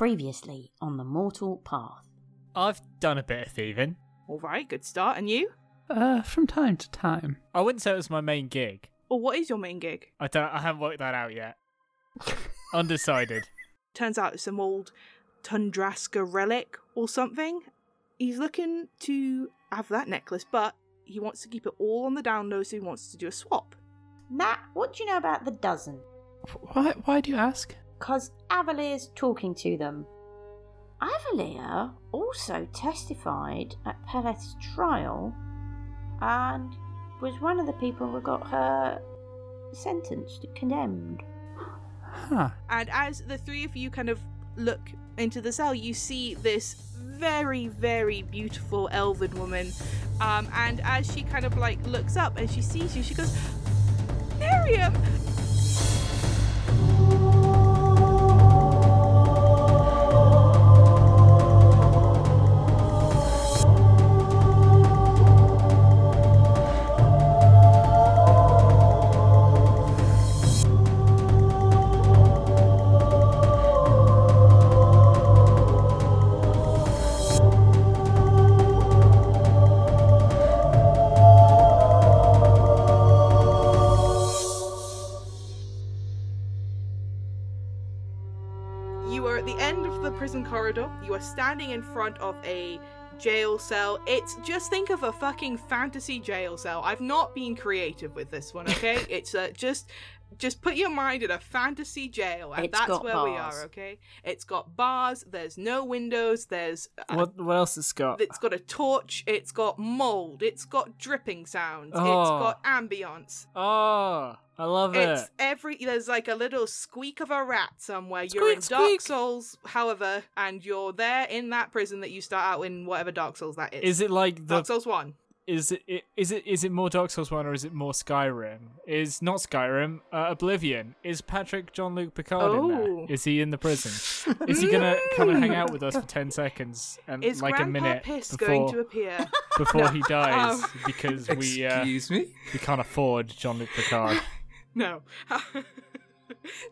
Previously on the Mortal Path. I've done a bit of thieving. All right, good start. And you? Uh, from time to time. I wouldn't say it was my main gig. Or what is your main gig? I don't. I haven't worked that out yet. Undecided. Turns out it's some old Tundraska relic or something. He's looking to have that necklace, but he wants to keep it all on the down low, so he wants to do a swap. Matt, what do you know about the dozen? Why? Why do you ask? Because Avalir's talking to them. Avalir also testified at Peleth's trial and was one of the people who got her sentenced, condemned. Huh. And as the three of you kind of look into the cell, you see this very, very beautiful elven woman. Um, and as she kind of like looks up and she sees you, she goes, Miriam! Are standing in front of a jail cell. It's just think of a fucking fantasy jail cell. I've not been creative with this one, okay? it's uh, just just put your mind in a fantasy jail and It's that's where we are, okay? It's got bars, there's no windows, there's uh, What? What else it's got? it's got a torch, it's got mold, it's got dripping sounds, It's got ambience. Oh, I love It's it. every there's like a little squeak of a rat somewhere. you're in Squeak, Dark. Souls, however, and you're there in that prison that you start out in, whatever Dark Souls that is. Is it like the? Dark Souls One? Is it is it more Dark Souls one or is it more Skyrim? Is not Skyrim? Uh, Oblivion. Is Patrick Jean-Luc Picard in Oh. there? Is he in the prison? Is he gonna kind of hang out with us for ten seconds and Is like Grandpa a minute Piss before going to appear? before he dies Um, because we uh, Excuse me? we can't afford Jean-Luc Picard? no.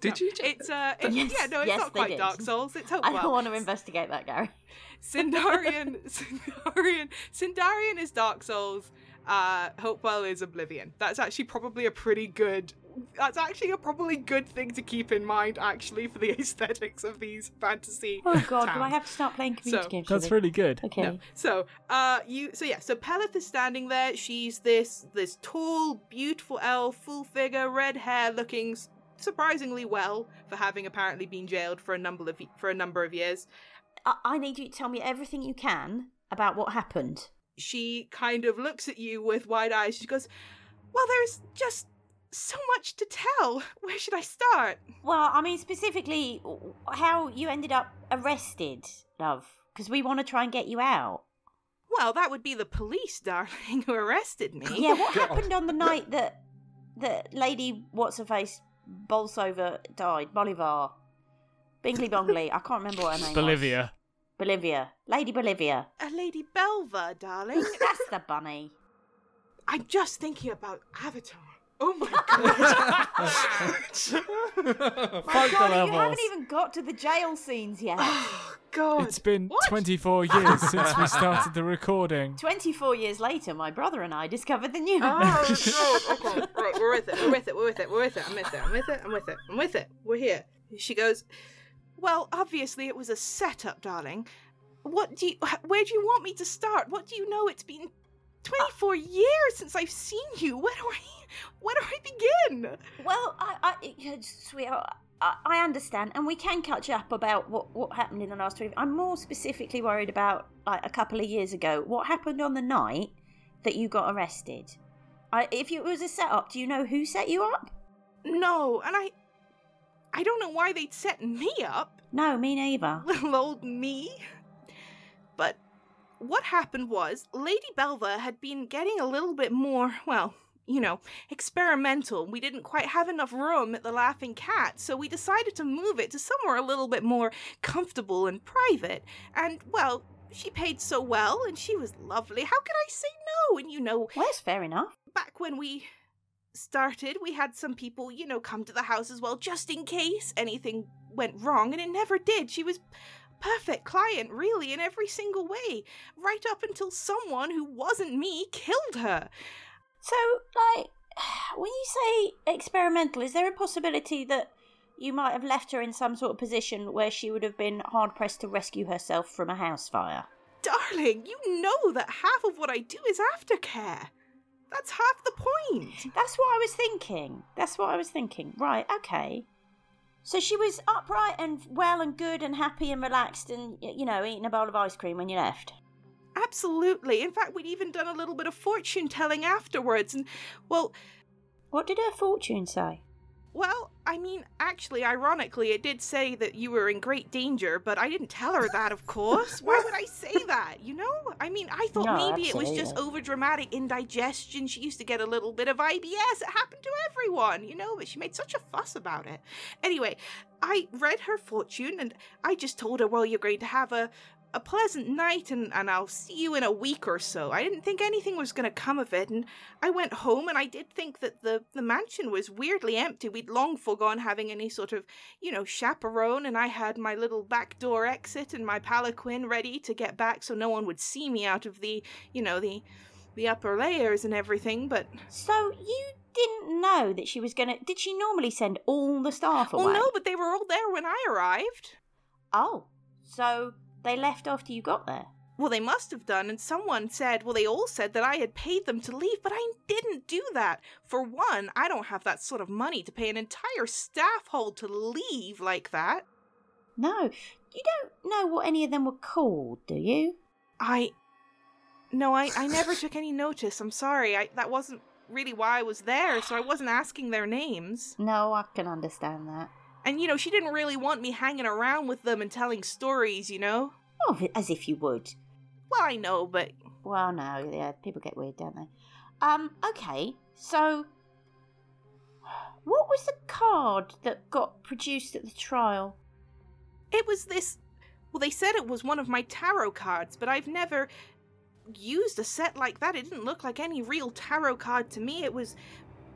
Did No. you? ju- It's uh, it's, Yes, yeah, no, it's yes, not quite did. Dark Souls. It's I don't want to investigate that, Gary. Sindarian, Sindarian, Sindarian is Dark Souls. Uh, Hopewell is Oblivion. That's actually probably a pretty good. That's actually a probably good thing to keep in mind, actually, for the aesthetics of these fantasy. Oh god, do I have to start playing computer So- games? for That's this? really good. Okay. No. So, uh, you. So yeah. So Peleth is standing there. She's this this tall, beautiful elf, full figure, red hair, looking surprisingly well for having apparently been jailed for a number of for a number of years. I-, I need you to tell me everything you can about what happened. she kind of looks at you with wide eyes. She goes, Well, there's just so much to tell. Where should I start? Well, I mean, specifically, how you ended up arrested, love, because we want to try and get you out. Well, that would be the police, darling, who arrested me. Yeah, what happened on the night that that Lady What's Her Face Bolsover died? Bolivar. Bingley Bongley. I can't remember what her name was. Bolivia. Bolivia. Lady Bolivia. A Lady Belva, darling. That's the bunny. I'm just thinking about Avatar. Oh my god. Fuck the God, you haven't even got to the jail scenes yet. oh god. It's been What? 24 years since we started the recording. 24 years later, my brother and I discovered the new Oh, god. Oh, okay. Right, we're with it. We're with it. We're with it. We're with it. I'm with it. I'm with it. I'm with it. I'm with it. We're here. She goes, Well, obviously it was a setup, darling. What do you where do you want me to start? What do you know? It's been 24 years since I've seen you. Where do I where do I begin? Well, I, I, yeah, sweetheart, I, I understand, and we can catch up about what, what happened in the last week. I'm more specifically worried about like a couple of years ago. What happened on the night that you got arrested? I, if it was a setup, do you know who set you up? No, and I I don't know why they'd set me up. No, me neither. little old me. But what happened was Lady Belva had been getting a little bit more, well, you know, experimental. We didn't quite have enough room at the Laughing Cat, so we decided to move it to somewhere a little bit more comfortable and private. And, well, she paid so well and she was lovely. How could I say no? And you know, Well, that's fair enough. back when we started, we had some people, you know, come to the house as well, just in case anything went wrong, and it never did. She was perfect client, really, in every single way, right up until someone who wasn't me killed her. So, like, when you say experimental, is there a possibility that you might have left her in some sort of position where she would have been hard pressed to rescue herself from a house fire? Darling, you know that half of what I do is aftercare. That's half the point. That's what I was thinking. That's what I was thinking. Right, okay. So she was upright and well and good and happy and relaxed and, you know, eating a bowl of ice cream when you left. Absolutely. In fact, we'd even done a little bit of fortune telling afterwards. And, well, What did her fortune say? well, I mean, actually, ironically, it did say that you were in great danger, but I didn't tell her that, of course. Why would I say that, you know? I mean, I thought No, maybe it was just absolutely. overdramatic indigestion. She used to get a little bit of IBS. It happened to everyone, you know, but she made such a fuss about it. Anyway, I read her fortune and I just told her, well, you're going to have a, a pleasant night and, and I'll see you in a week or so. I didn't think anything was going to come of it. And I went home and I did think that the, the mansion was weirdly empty. We'd long forgone having any sort of, you know, chaperone. And I had my little back door exit and my palanquin ready to get back so no one would see me out of the, you know, the, the upper layers and everything. But, So you didn't know that she was going to. Did she normally send all the staff away? well, no, but they were all there when I arrived. Oh, so they left after you got there? Well, they must have done, and someone said, well, they all said that I had paid them to leave, but I didn't do that. For one, I don't have that sort of money to pay an entire staff hold to leave like that. No. You don't know what any of them were called, do you? I. No, I, I never took any notice. I'm sorry. I that wasn't really why I was there, so I wasn't asking their names. No, I can understand that. And, you know, she didn't really want me hanging around with them and telling stories, you know? Oh, as if you would. Well, I know, but Well, no, yeah, people get weird, don't they? Um, okay, so what was the card that got produced at the trial? It was this. Well, they said it was one of my tarot cards, but I've never used a set like that. It didn't look like any real tarot card to me. It was.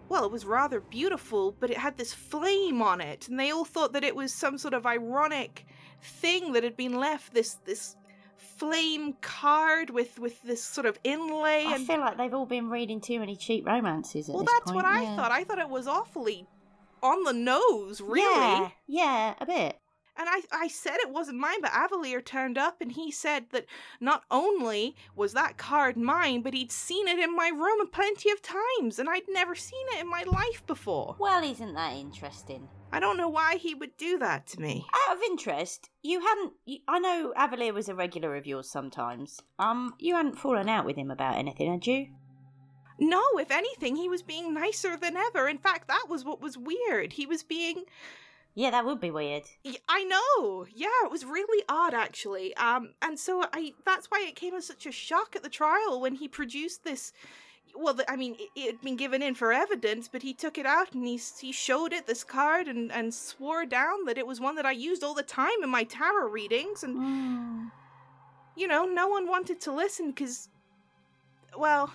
Well, it was rather beautiful, but it had this flame on it, and they all thought that it was some sort of ironic thing that had been left. This this flame card with with this sort of inlay I and feel like they've all been reading too many cheap romances at well, that's point, what I thought. I thought it was awfully on the nose, really. Yeah, yeah, a bit. And I, I said it wasn't mine, but Avalir turned up and he said that not only was that card mine, but he'd seen it in my room plenty of times, and I'd never seen it in my life before. Well, isn't that interesting? I don't know why he would do that to me. Out of interest, you hadn't. You, I know Avalir was a regular of yours sometimes. Um, you hadn't fallen out with him about anything, had you? No, if anything, he was being nicer than ever. In fact, that was what was weird. He was being Yeah, that would be weird. I know. Yeah, it was really odd actually. Um and so I that's why it came as such a shock at the trial when he produced this well, I mean, it, had been given in for evidence, but he took it out and he he showed it this card and and swore down that it was one that I used all the time in my tarot readings and Mm. you know, no one wanted to listen cuz well,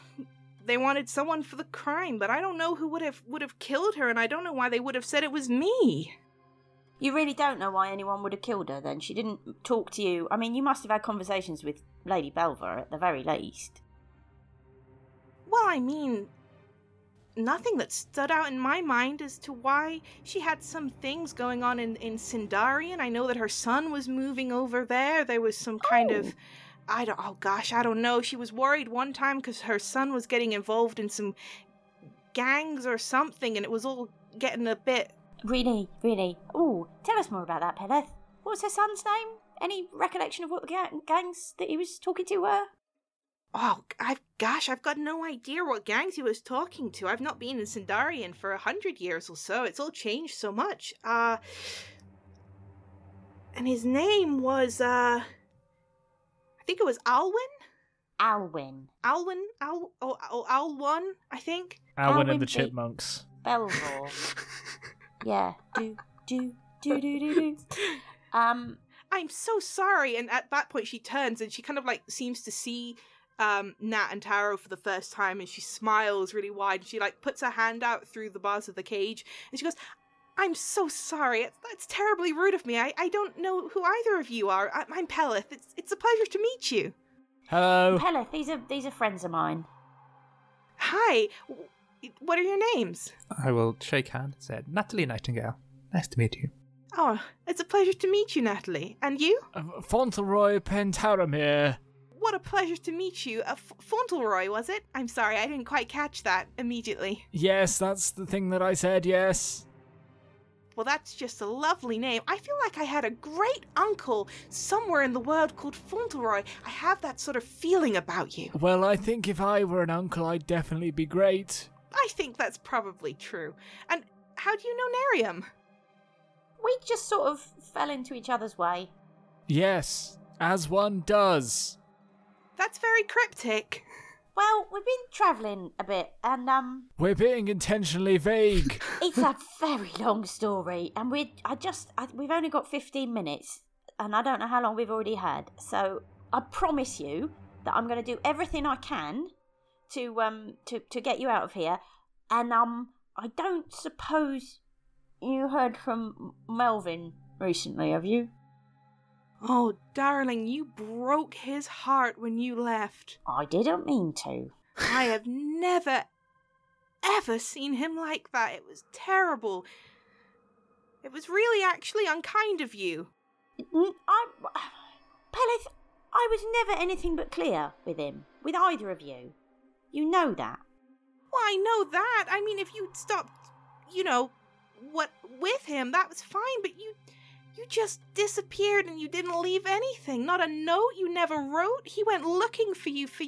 they wanted someone for the crime, but I don't know who would have would have killed her and I don't know why they would have said it was me. You really don't know why anyone would have killed her then? She didn't talk to you. I mean, you must have had conversations with Lady Belva at the very least. Well, I mean, nothing that stood out in my mind as to why she had some things going on in, in Sindarian. I know that her son was moving over there. There was some kind Oh. of. I don't. Oh gosh, I don't know. She was worried one time because her son was getting involved in some gangs or something, and it was all getting a bit. Really, really. Oh, tell us more about that, Peleth. What was her son's name? Any recollection of what the ga- gangs that he was talking to were? Oh, I've gosh, I've got no idea what gangs he was talking to. I've not been in Sindarian for a hundred years or so. It's all changed so much. Uh, and his name was uh, I think it was Alwyn. Alwyn. Alwyn, Al, oh, oh Alwyn, I think. Alwyn Alwyn and the Pete. Chipmunks. Belvor. yeah. Do, do, do, do, do, do. Um, I'm so sorry. And at that point, she turns and she kind of like seems to see um, Nat and Taro for the first time, and she smiles really wide. And she like puts her hand out through the bars of the cage, and she goes, I'm so sorry. It's, that's terribly rude of me. I, I don't know who either of you are. I, I'm Peleth. It's it's a pleasure to meet you. Hello. Peleth, these are these are friends of mine. Hi. W- What are your names? I will shake hand and say, Natalie Nightingale. Nice to meet you. Oh, it's a pleasure to meet you, Natalie. And you? Uh, Fauntleroy Pentaramir. What a pleasure to meet you. Uh, F- Fauntleroy, was it? I'm sorry, I didn't quite catch that immediately. Yes, that's the thing that I said, yes. Well, that's just a lovely name. I feel like I had a great uncle somewhere in the world called Fauntleroy. I have that sort of feeling about you. Well, I think if I were an uncle, I'd definitely be great. I think that's probably true. And how do you know Nerium? We just sort of fell into each other's way. Yes, as one does. That's very cryptic. Well, we've been travelling a bit, and um, We're being intentionally vague. it's a very long story, and we I just I, we've only got fifteen minutes, and I don't know how long we've already had. So I promise you that I'm going to do everything I can to um to to get you out of here, and um I don't suppose you heard from Melvin recently, have you? Oh, darling, you broke his heart when you left. I didn't mean to. I have never, ever seen him like that. It was terrible. It was really actually unkind of you. I, Peleth, I was never anything but clear with him, with either of you. You know that. Well, I know that. I mean, if you'd stopped, you know, what with him, that was fine. But you, you just disappeared and you didn't leave anything. Not a note. You never wrote. He went looking for you. For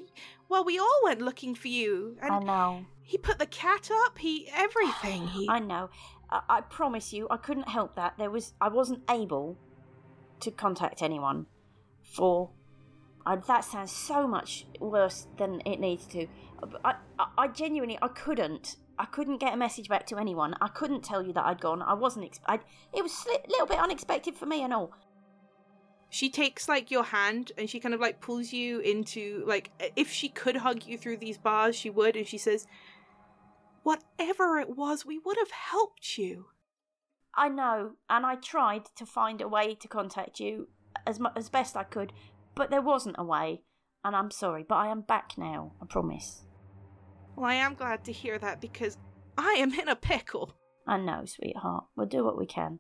well, we all went looking for you. I know. he put the cat up. He everything. He. I know. I, I promise you, I couldn't help that. There was, I wasn't able to contact anyone for. I, that sounds so much worse than it needs to. I, I, genuinely, I couldn't. I couldn't get a message back to anyone. I couldn't tell you that I'd gone. I wasn't. Ex- I, it was a little bit unexpected for me and all. she takes like your hand and she kind of like pulls you into like if she could hug you through these bars she would and she says whatever it was we would have helped you I know, and I tried to find a way to contact you as mu- as best I could, but there wasn't a way, and I'm sorry, but I am back now. I promise. Well i am glad to hear that because i am in a pickle I know, sweetheart. We'll do what we can.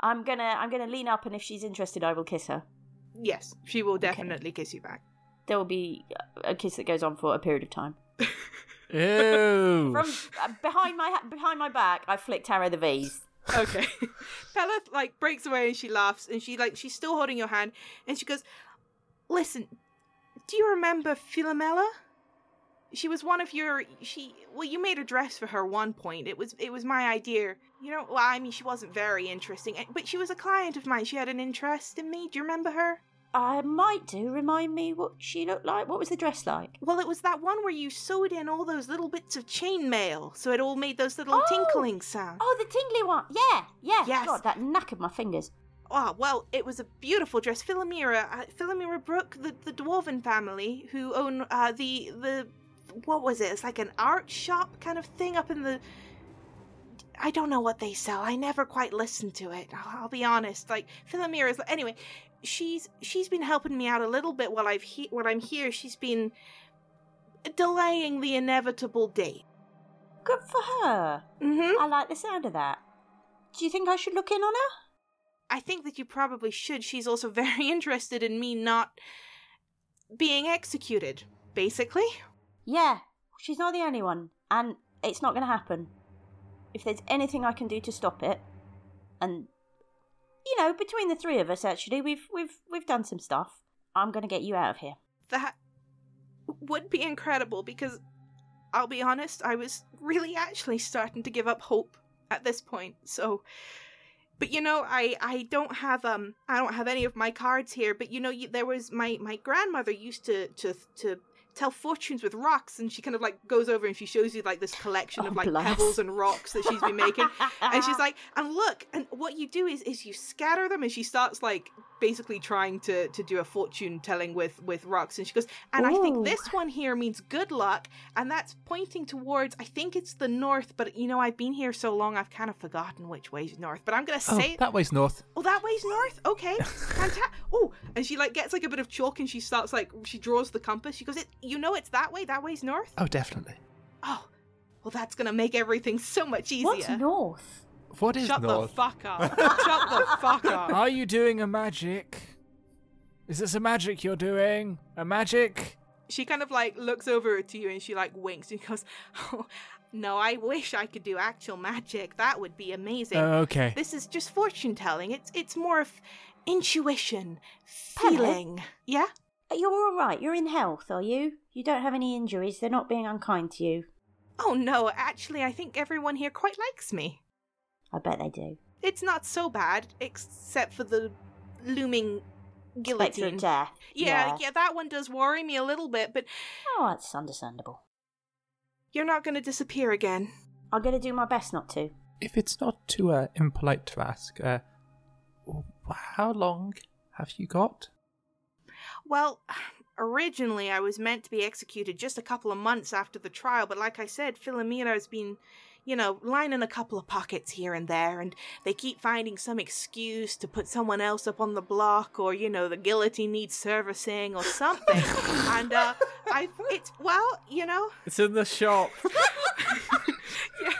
I'm gonna I'm gonna lean up, and if she's interested, I will kiss her. yes she will definitely kiss you back There will be a kiss that goes on for a period of time. Ew. From uh, behind my ha- behind my back, I flick Taro the V's. okay Bella like breaks away and she laughs and she like she's still holding your hand and she goes listen do you remember philomela she was one of your she well you made a dress for her one point it was it was my idea you know well i mean she wasn't very interesting eh, but she was a client of mine she had an interest in me do you remember her I might do. Remind me what she looked like. What was the dress like? well it was that one where you sewed in all those little bits of chainmail so it all made those little Oh! tinkling sounds Oh, the tingly one. Yeah, yeah. Yes. God, that knackered my fingers. Oh, well, it was a beautiful dress. Philomira, uh, Philomira Brooke, the, the dwarven family who own uh, the, the, what was it? It's like an art shop kind of thing up in the, I don't know what they sell. I never quite listened to it. I'll, be honest. Like, Philomira's, anyway, she's, she's been helping me out a little bit while I've he- while I'm here. She's been delaying the inevitable date. Good for her. Mm-hmm. I like the sound of that. Do you think I should look in on her? I think that you probably should. She's also very interested in me not being executed, basically. Yeah, she's not the only one, and it's not going to happen. If there's anything I can do to stop it, and you know, between the three of us, actually, we've we've we've done some stuff. I'm going to get you out of here. That would be incredible because I'll be honest, I was really actually starting to give up hope at this point. So but you know, I I don't have um I don't have any of my cards here, but you know, you, there was my my grandmother used to to to tell fortunes with rocks and she kind of like goes over and she shows you like this collection Oh, of like bless. pebbles and rocks that she's been making and she's like and look and what you do is is you scatter them and she starts like basically trying to to do a fortune telling with with rocks and she goes and i think this one here means good luck and that's pointing towards i think it's the north but you know i've been here so long i've kind of forgotten which way's north but i'm gonna Oh, say that way's north. Oh, that way's north. Okay, fantastic. Oh, and she like gets like a bit of chalk and she starts like she draws the compass. She goes, "It, you know, it's that way. That way's north." Oh, definitely. Oh, well, that's gonna make everything so much easier. What's north? What is Shut north? the fuck up. Shut the fuck up. Are you doing a magic? Is this a magic you're doing? A magic? She kind of like looks over to you and she like winks and goes, "Oh, no, I wish I could do actual magic. That would be amazing. Oh, okay. this is just fortune telling. It's it's more of intuition, Hello? feeling. Yeah." You're all right. You're in health, are you? You don't have any injuries. They're not being unkind to you. Oh no, actually, I think everyone here quite likes me. I bet they do. It's not so bad, except for the looming Spectre guillotine. of death. Yeah, yeah, that one does worry me a little bit, but Oh, that's understandable. you're not going to disappear again. I'm going to do my best not to. If it's not too uh, impolite to ask, uh, how long have you got? Well, originally I was meant to be executed just a couple of months after the trial, but like I said, Philomena has been, you know, lining a couple of pockets here and there, and they keep finding some excuse to put someone else up on the block, or, you know, the guillotine needs servicing or something. and, uh, I, it's, well, you know, It's in the shop. yeah,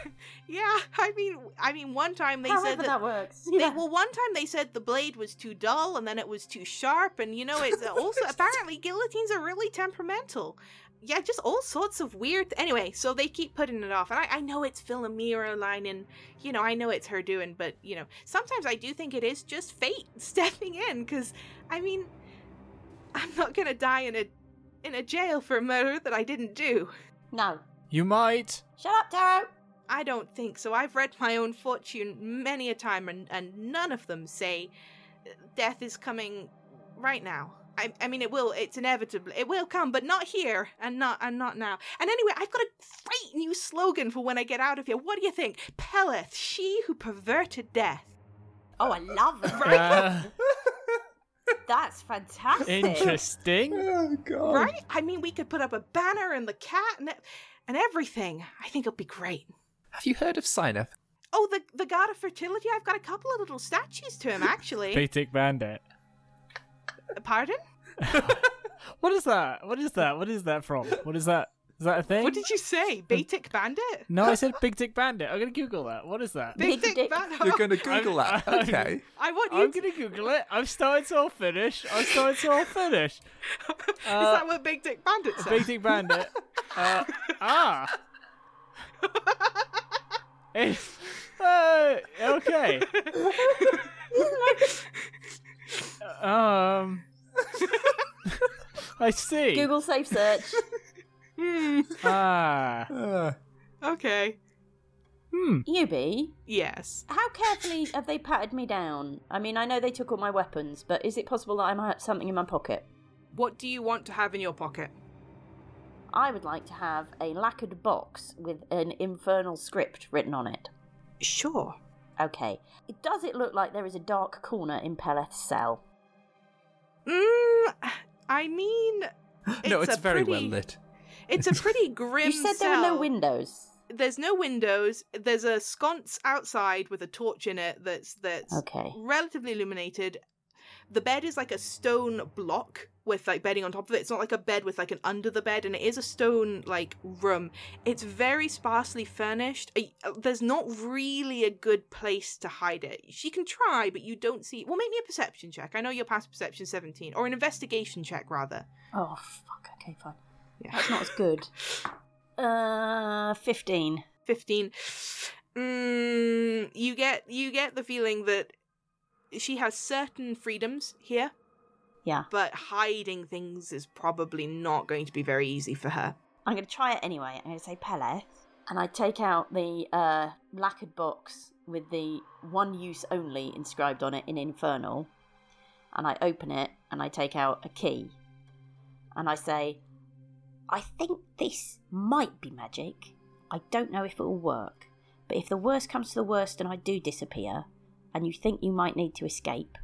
yeah. I mean, I mean, one time they However said that, that. works. They, Yeah. well, one time they said the blade was too dull, and then it was too sharp, and you know, it's also apparently guillotines are really temperamental. Yeah, just all sorts of weird. Anyway, so they keep putting it off, and I, I know it's Philomira line, and you know, I know it's her doing, but you know, sometimes I do think it is just fate stepping in, because I mean, I'm not gonna die in a in a jail for a murder that I didn't do. No. You might. Shut up, Taro. I don't think so. I've read my own fortune many a time, and, and none of them say uh, death is coming right now. I, I mean, it will. It's inevitable. It will come, but not here, and not and not now. And anyway, I've got a great new slogan for when I get out of here. What do you think? Peleth, she who perverted death. Oh, I love it. Uh, That's fantastic. interesting. Oh, God. Right? I mean, we could put up a banner and the cat and and everything. I think it'll be great. Have you heard of Sineth? Oh, the the god of fertility. I've got a couple of little statues to him, actually. Big Dick Bandit. Pardon? What is that? What is that? What is that from? What is that? Is that a thing? What did you say? Batik Bandit? No, I said Big Dick Bandit. I'm gonna Google that. What is that? Big, Big Dick, Dick. Bandit. You're going to Google I'm- that. I'm- Okay. I want you. I'm to- gonna Google it. I'm starting to all finish. I'm starting to all finish. Is Uh, that what Big Dick Bandit said? Big Dick Bandit. Uh, ah. It's, uh, okay. Um. I see. Google safe search. Hmm. Ah. Uh, Okay. Hmm. Yubi, Yes. how carefully have they patted me down? I mean, I know they took all my weapons, but is it possible that I might have something in my pocket? What do you want to have in your pocket? I would like to have a lacquered box with an infernal script written on it. Sure. Okay. Does it look like there is a dark corner in Peleth's cell? Mm, I mean, no, It's it's a very well lit. it's a pretty grim. You said there are no windows. There's no windows. There's a sconce outside with a torch in it. That's that's Okay. relatively illuminated. The bed is like a stone block with like bedding on top of it. It's not like a bed with like an under the bed, and it is a stone like room. It's very sparsely furnished. Uh, There's not really a good place to hide it. She can try, but you don't see. Well, make me a perception check. I know you're past perception 17, or an investigation check rather. Oh, fuck. Okay, fine. Yeah. That's not as good. Uh, 15. 15 mm, you get you get the feeling that she has certain freedoms here Yeah. but hiding things is probably not going to be very easy for her I'm going to try it anyway. I'm going to say Peleth. And I take out the uh, lacquered box with the one use only inscribed on it in Infernal. And I open it and I take out a key. And I say, I think this might be magic. I don't know if it will work. But if the worst comes to the worst and I do disappear, and you think you might need to escape,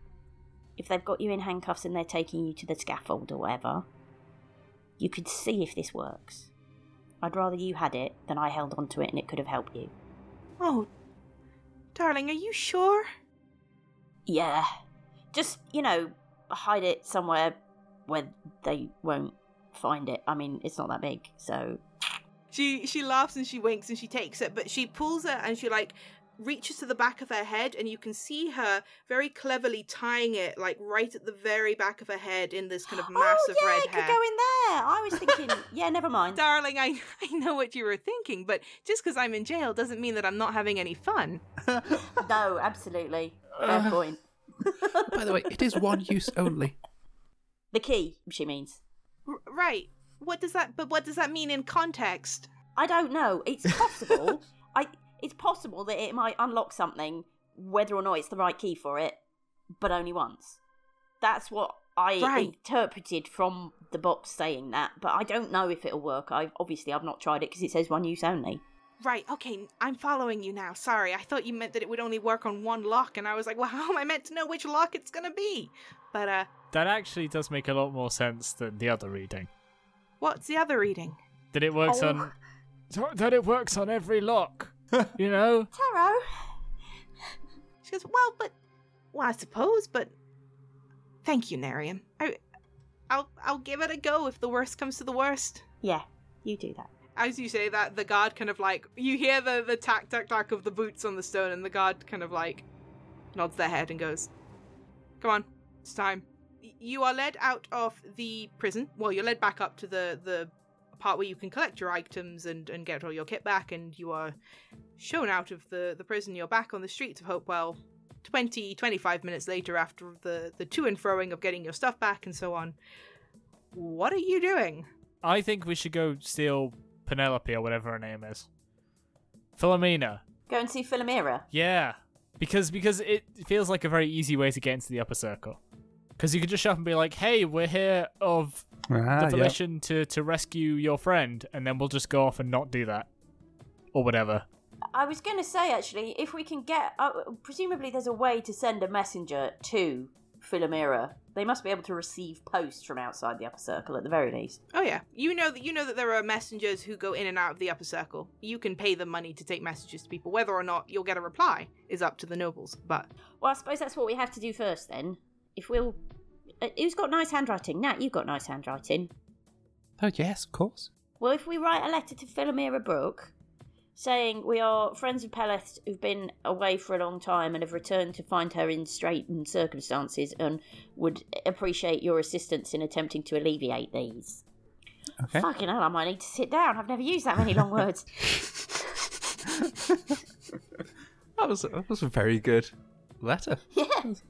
if they've got you in handcuffs and they're taking you to the scaffold or whatever, you could see if this works. I'd rather you had it than I held onto it and it could have helped you. Oh, darling, are you sure? Yeah. Just, you know, hide it somewhere where they won't find it. I mean, it's not that big, so. She she laughs and she winks and she takes it, but she pulls it and she like reaches to the back of her head and you can see her very cleverly tying it like right at the very back of her head in this kind of massive oh, yeah, red it hair. could go in there. I was thinking, yeah, never mind. Darling, I, I know what you were thinking, but just because I'm in jail doesn't mean that I'm not having any fun. No, absolutely. Uh, Fair point. By the way, it is one use only. The key, she means. R- right. What does that, but what does that mean in context? I don't know. It's possible. I. It's possible that it might unlock something, whether or not it's the right key for it, but only once. That's what I Right. interpreted from the box saying that, but I don't know if it'll work. I obviously I've not tried it because it says one use only. Right, okay, I'm following you now. Sorry, I thought you meant that it would only work on one lock, and I was like, well, how am I meant to know which lock it's gonna be? But, uh, That actually does make a lot more sense than the other reading. what's the other reading? That it works Oh. on. That it works on every lock. you know? Tarot. She goes, well, but, well, I suppose, but, thank you, Nerium. I, I'll, I'll give it a go if the worst comes to the worst. Yeah, you do that. As you say that, the guard kind of like, you hear the, the tack, tack, tack of the boots on the stone, and the guard kind of like nods their head and goes, come on, it's time. You are led out of the prison. Well, you're led back up to the, the part where you can collect your items and, and get all your kit back, and you are shown out of the, the prison. You're back on the streets of Hopewell 20, 25 minutes later after the, the to and froing of getting your stuff back and so on. What are you doing? I think we should go steal Penelope or whatever her name is. Philomena. Go and see Philomera. Yeah. Because because it feels like a very easy way to get into the upper circle. Because you could just show up and be like, "Hey, we're here of Ah, the yeah. volition to to rescue your friend," and then we'll just go off and not do that, or whatever. I was going to say actually, if we can get, uh, presumably there's a way to send a messenger to Philomera. They must be able to receive posts from outside the upper circle at the very least. Oh yeah, you know that you know that there are messengers who go in and out of the upper circle. You can pay them money to take messages to people. Whether or not you'll get a reply is up to the nobles. But Well, I suppose that's what we have to do first then. If we'll, Uh, who's got nice handwriting? Nat, you've got nice handwriting. Oh yes, of course. Well, if we write a letter to Philomera Brooke saying we are friends of Peleth who've been away for a long time and have returned to find her in straitened circumstances and would appreciate your assistance in attempting to alleviate these. Okay. Fucking hell, I might need to sit down. I've never used that many long words. That was that was a very good letter. yeah,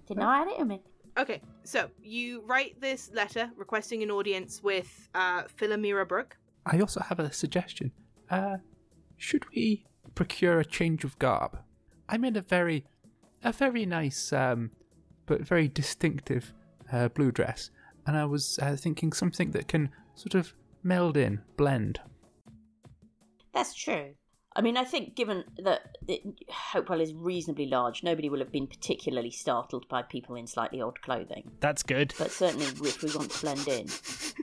didn't I had it in me. Okay, so you write this letter requesting an audience with uh, Philomira Brooke. I also have a suggestion. Uh, should we procure a change of garb? I'm in a very, a very nice, um, but very distinctive uh, blue dress, and I was uh, thinking something that can sort of meld in, blend. That's true. I mean, I think given that it, Hopewell is reasonably large, nobody will have been particularly startled by people in slightly odd clothing. That's good. But certainly, if we want to blend in,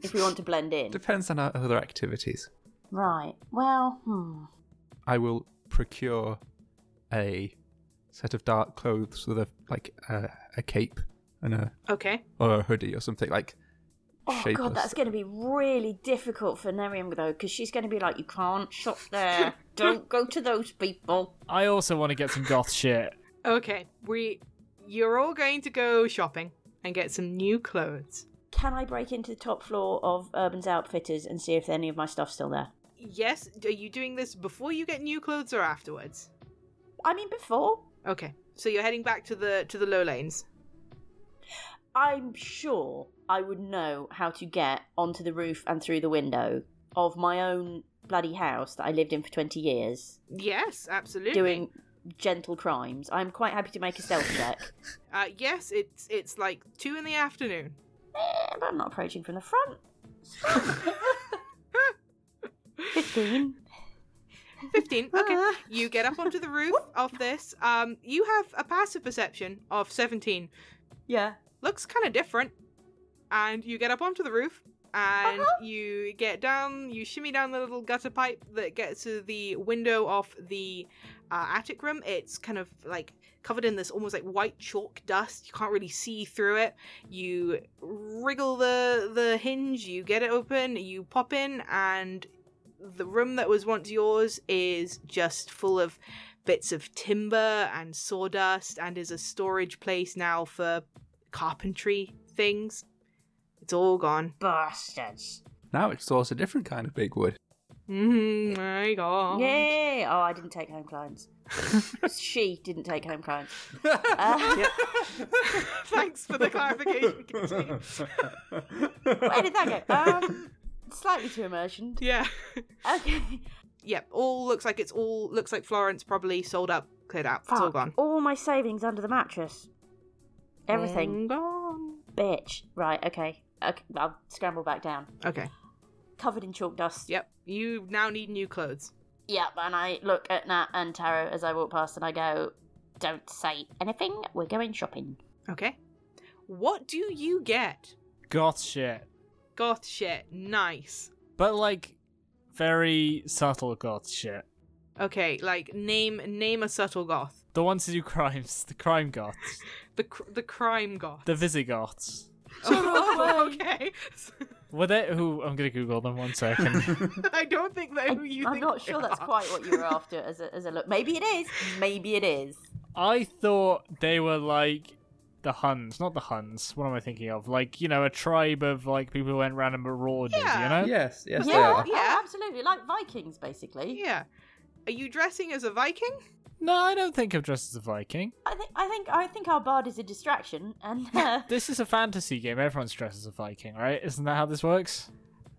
if we want to blend in, Depends on our other activities. right? Well, hmm. I will procure a set of dark clothes with a like a, a cape and a Okay. or a hoodie or something like Oh shapeless. god, that's going to be really difficult for Nerium though, because she's going to be like, "You can't shop there. Don't go to those people." I also want to get some goth shit. Okay. We, you're all going to go shopping and get some new clothes. Can I break into the top floor of Urban's Outfitters and see if any of my stuff's still there? Yes. Are you doing this before you get new clothes or afterwards? I mean, before. Okay. So you're heading back to the to the low lanes. I'm sure I would know how to get onto the roof and through the window of my own bloody house that I lived in for 20 years Yes, absolutely. doing gentle crimes. I'm quite happy to make a stealth check. Uh, yes, it's it's like two in the afternoon. Eh, but I'm not approaching from the front. Fifteen. 15. Okay. You get up onto the roof of this. Um, you have a passive perception of 17. Yeah. Looks kind of different. And you get up onto the roof and Uh-huh. you get down, you shimmy down the little gutter pipe that gets to the window of the uh, attic room. It's kind of like covered in this almost like white chalk dust. You can't really see through it. You wriggle the the hinge, you get it open, you pop in and the room that was once yours is just full of bits of timber and sawdust and is a storage place now for carpentry things. It's all gone. Bastards. Now it's also a different kind of big wood. Mm, my god. Yay! Oh, I didn't take home clients. she didn't take home clients. Uh, Thanks for the clarification. Katie. where did that go? Um, slightly too immersion. yeah. Okay. Yep. All looks like it's all looks like Florence probably sold up, cleared out. It's all Fuck. gone. All my savings under the mattress. Everything. All gone. Bitch. Right, okay. Okay, I'll scramble back down. Okay. Covered in chalk dust. Yep. You now need new clothes. Yep, and I look at Nat and Taro as I walk past and I go, Don't say anything, we're going shopping. Okay. What do you get? Goth shit. Goth shit. Nice. But like very subtle goth shit. Okay, like name name a subtle goth. The ones who do crimes, the crime goths, The cr- the crime goth. the Visigoths. Oh, okay. Were they who? I'm gonna Google them one second. I don't think they're who you I'm think not they sure that's are. quite what you were after as a, as a look. Maybe it is. Maybe it is. I thought they were like the Huns, not the Huns. What am I thinking of? Like you know, a tribe of like people who went around and marauded. Yeah. You know? Yes, yes, they Yeah, are. Yeah. oh, absolutely. Like Vikings, basically. Yeah. Are you dressing as a Viking? No, I don't think I'm dressed as a Viking. I think I think I think our bard is a distraction, and uh, This is a fantasy game. Everyone's dressed as a Viking, right? Isn't that how this works?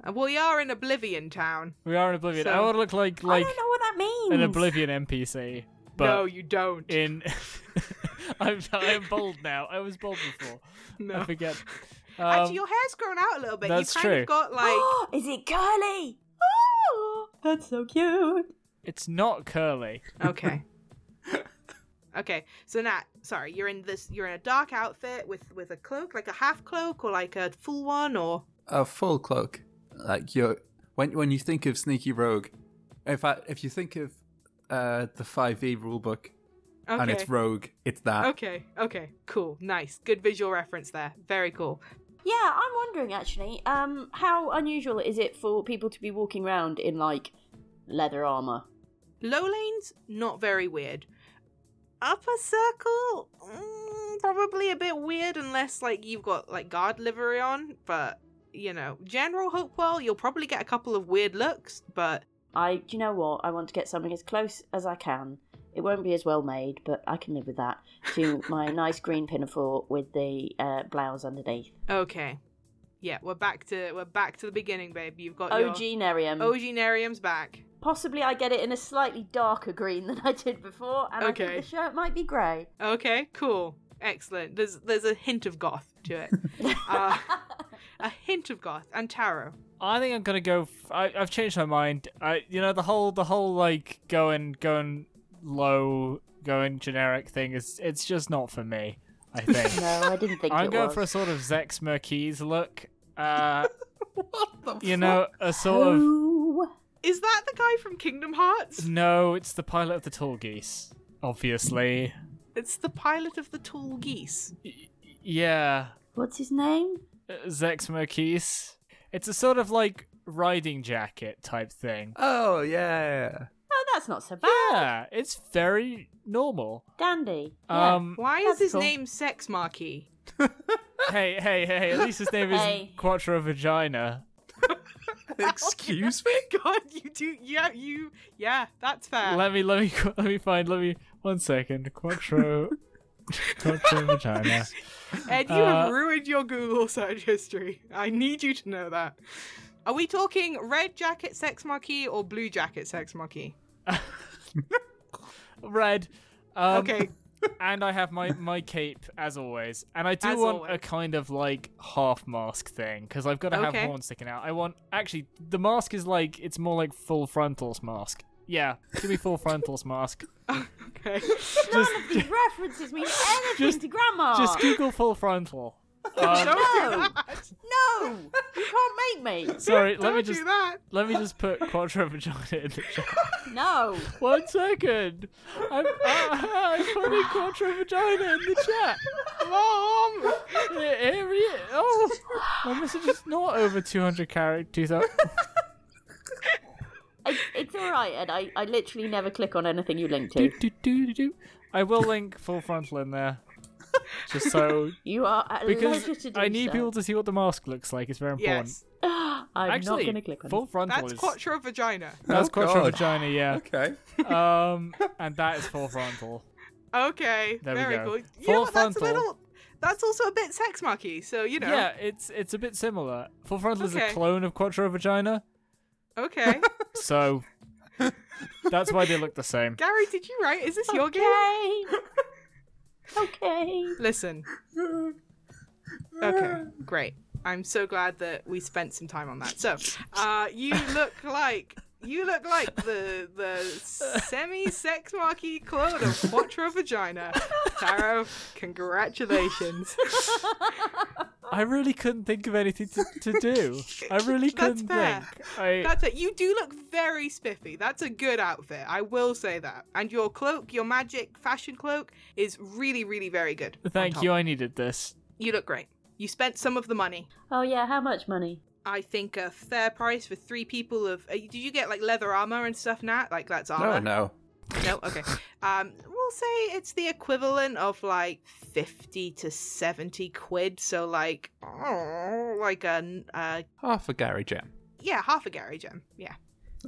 Uh, well, we are in Oblivion Town. We are in Oblivion. So- I want to look like like I don't know what that means. an Oblivion NPC, but no, you don't. in I'm I am bold now. I was bold before. I no. forget. Um, Actually, your hair's grown out a little bit. that's you kind true. of got like. is it curly? Oh, that's so cute. it's not curly. okay. Okay. So Nat, sorry, you're in this. You're in a dark outfit with with a cloak, like a half cloak or like a full one, or A full cloak. Like you when when you think of sneaky rogue, if I, if you think of uh, the five E rulebook okay. and it's rogue, it's that. Okay. Okay. Cool. Nice. Good visual reference there. Very cool. Yeah, I'm wondering actually, um, how unusual is it for people to be walking around in like leather armor? Low lanes, not very weird. Upper circle, mm, probably a bit weird unless like you've got like guard livery on. But you know, general Hopewell, you'll probably get a couple of weird looks. But I, do you know what? I want to get something as close as I can. It won't be as well made, but I can live with that. To my nice green pinafore with the uh, blouse underneath. okay, yeah, we're back to we're back to the beginning, babe. You've got OG your Nerium. OG Nerium's back. Possibly I get it in a slightly darker green than I did before, and I think the shirt might be grey. Okay, cool, excellent. There's there's a hint of goth to it, uh, a hint of goth and tarot. I think I'm gonna go. F- I, I've changed my mind. I, you know, the whole, the whole like going, going low, going generic thing is, it's just not for me. I think. no, I didn't think I'm it going was. for a sort of Zechs Merquise look. Uh, what the you know, a sort of. Ooh. Is that the guy from Kingdom Hearts? No, it's the pilot of the Tallgeese. Obviously. It's the pilot of the Tallgeese. Yeah, What's his name? uh, Zechs Merquise. It's a sort of like riding jacket type thing. Oh yeah. Oh, that's not so bad. Yeah, it's very normal. Dandy. Yeah. Um, Why That's is his cool. name Sex Marquis? hey, hey, hey! At least his name isn't Hey. Quattro Vagina. Excuse me. God, you do. Yeah, you. Yeah, that's fair. Let me, let me, let me find. Let me one second. Quattro, Quattro Vagina. Ed, you Uh, have ruined your Google search history. I need you to know that. Are we talking red jacket sex marquee or blue jacket sex marquee? Red. Um, Okay, and I have my my cape as always, and I do As want a kind of like half mask thing because I've got to Okay. have horns sticking out. I want actually the mask is like it's more like full frontals mask. Yeah, give me full frontals mask. Okay. None of these references mean anything just- to Grandma. Just Google full frontal. Um, Don't do No. that. No, you can't make me. sorry, let Don't me do just that. let me just put quattro vagina in the chat. No. One second. I'm, uh, I'm putting quattro vagina in the chat. Mom. Here here he. Oh, my message is not over 200 characters. Oh, it's all right, and I, I literally never click on anything you link do, to. do, do, do, do. I will link full frontal in there. Just so. You are at Because to do I need so. people to see what the mask looks like. It's very important. Yes. I'm Actually, not going to click on full it. frontal That's is. quattro vagina. That's Oh, quattro God. vagina, yeah. Okay. Um, and that is full frontal. Okay. There we very go. cool. You Full know what? That's a frontal. little. That's also a bit sex marky. So you know. Yeah, it's it's a bit similar. Full frontal is a clone of quattro vagina, Okay. so that's why they look the same. Gary, did you write? Is this your game? Okay. Listen. Okay, great. I'm so glad that we spent some time on that. So, uh, you look like you look like the the semi sex marky clone of Quattro Vagina. Taro, congratulations. I really couldn't think of anything to, to do. I really couldn't fair. think. I, That's it. You do look very spiffy. That's a good outfit. I will say that. And your cloak, your magic fashion cloak, is really, really very good. thank you. I needed this. You look great. You spent some of the money. Oh yeah, how much money? I think a fair price for three people of. Uh, did you get like leather armor and stuff, Nat? Like that's armor. No, armor. no. No. Okay. Um, we'll say it's the equivalent of like fifty to seventy quid. So like, oh, like a uh, Half a Gary gem. yeah, half a Gary gem. Yeah,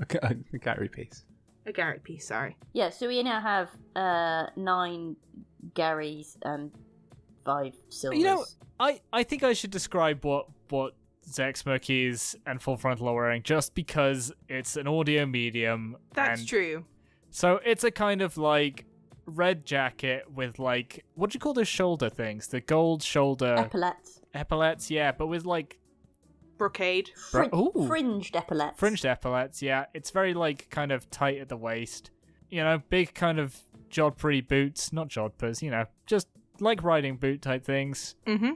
Okay, a Gary piece. a Gary piece. Sorry. Yeah, so we now have uh nine Garys and five silvers. You know, I, I think I should describe what what Zechs Merquise and Full Frontal are wearing just because it's an audio medium. That's and true. So it's a kind of like red jacket with like what do you call those shoulder things? The gold shoulder epaulets, epaulets, yeah, but with like Brocade. Bro- Frin- Ooh. fringed epaulets. fringed epaulets, yeah. It's very like kind of tight at the waist. You know, big kind of jodhpuri boots, not jodhpurs, you know, just like riding boot type things. Mm-hmm.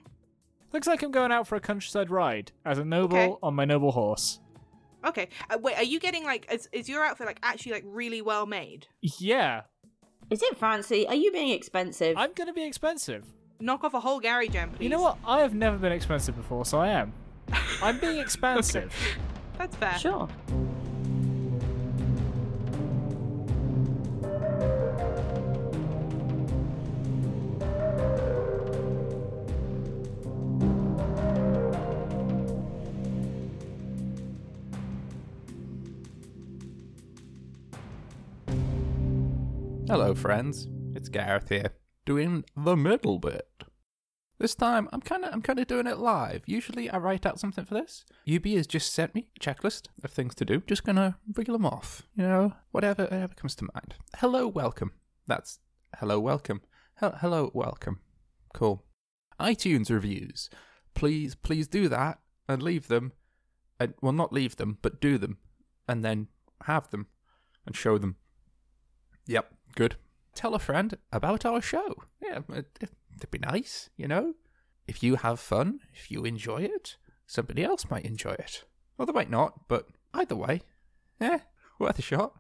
Looks like I'm going out for a countryside ride as a noble Okay. on my noble horse. Okay. Uh, wait, are you getting like? Is, is your outfit like actually like really well made? Yeah, Is it fancy? Are you being expensive? I'm gonna be expensive. Knock off a whole Gary gem, please. You know what? I have never been expensive before, so I am. I'm being expensive. That's fair. Sure. Hello, friends. It's Gareth here, doing the middle bit. This time, I'm kind of I'm kind of doing it live. Usually, I write out something for this. UB has just sent me a checklist of things to do. Just gonna reel them off. You know, whatever whatever comes to mind. Hello, welcome. That's hello, welcome. Hel- hello, welcome. Cool. iTunes reviews. Please, please do that and leave them. And well, not leave them, but do them, and then have them and show them. Yep, good. Tell a friend about our show. Yeah, it, it'd be nice, you know? If you have fun, if you enjoy it, somebody else might enjoy it. Well, they might not, but either way, eh, worth a shot.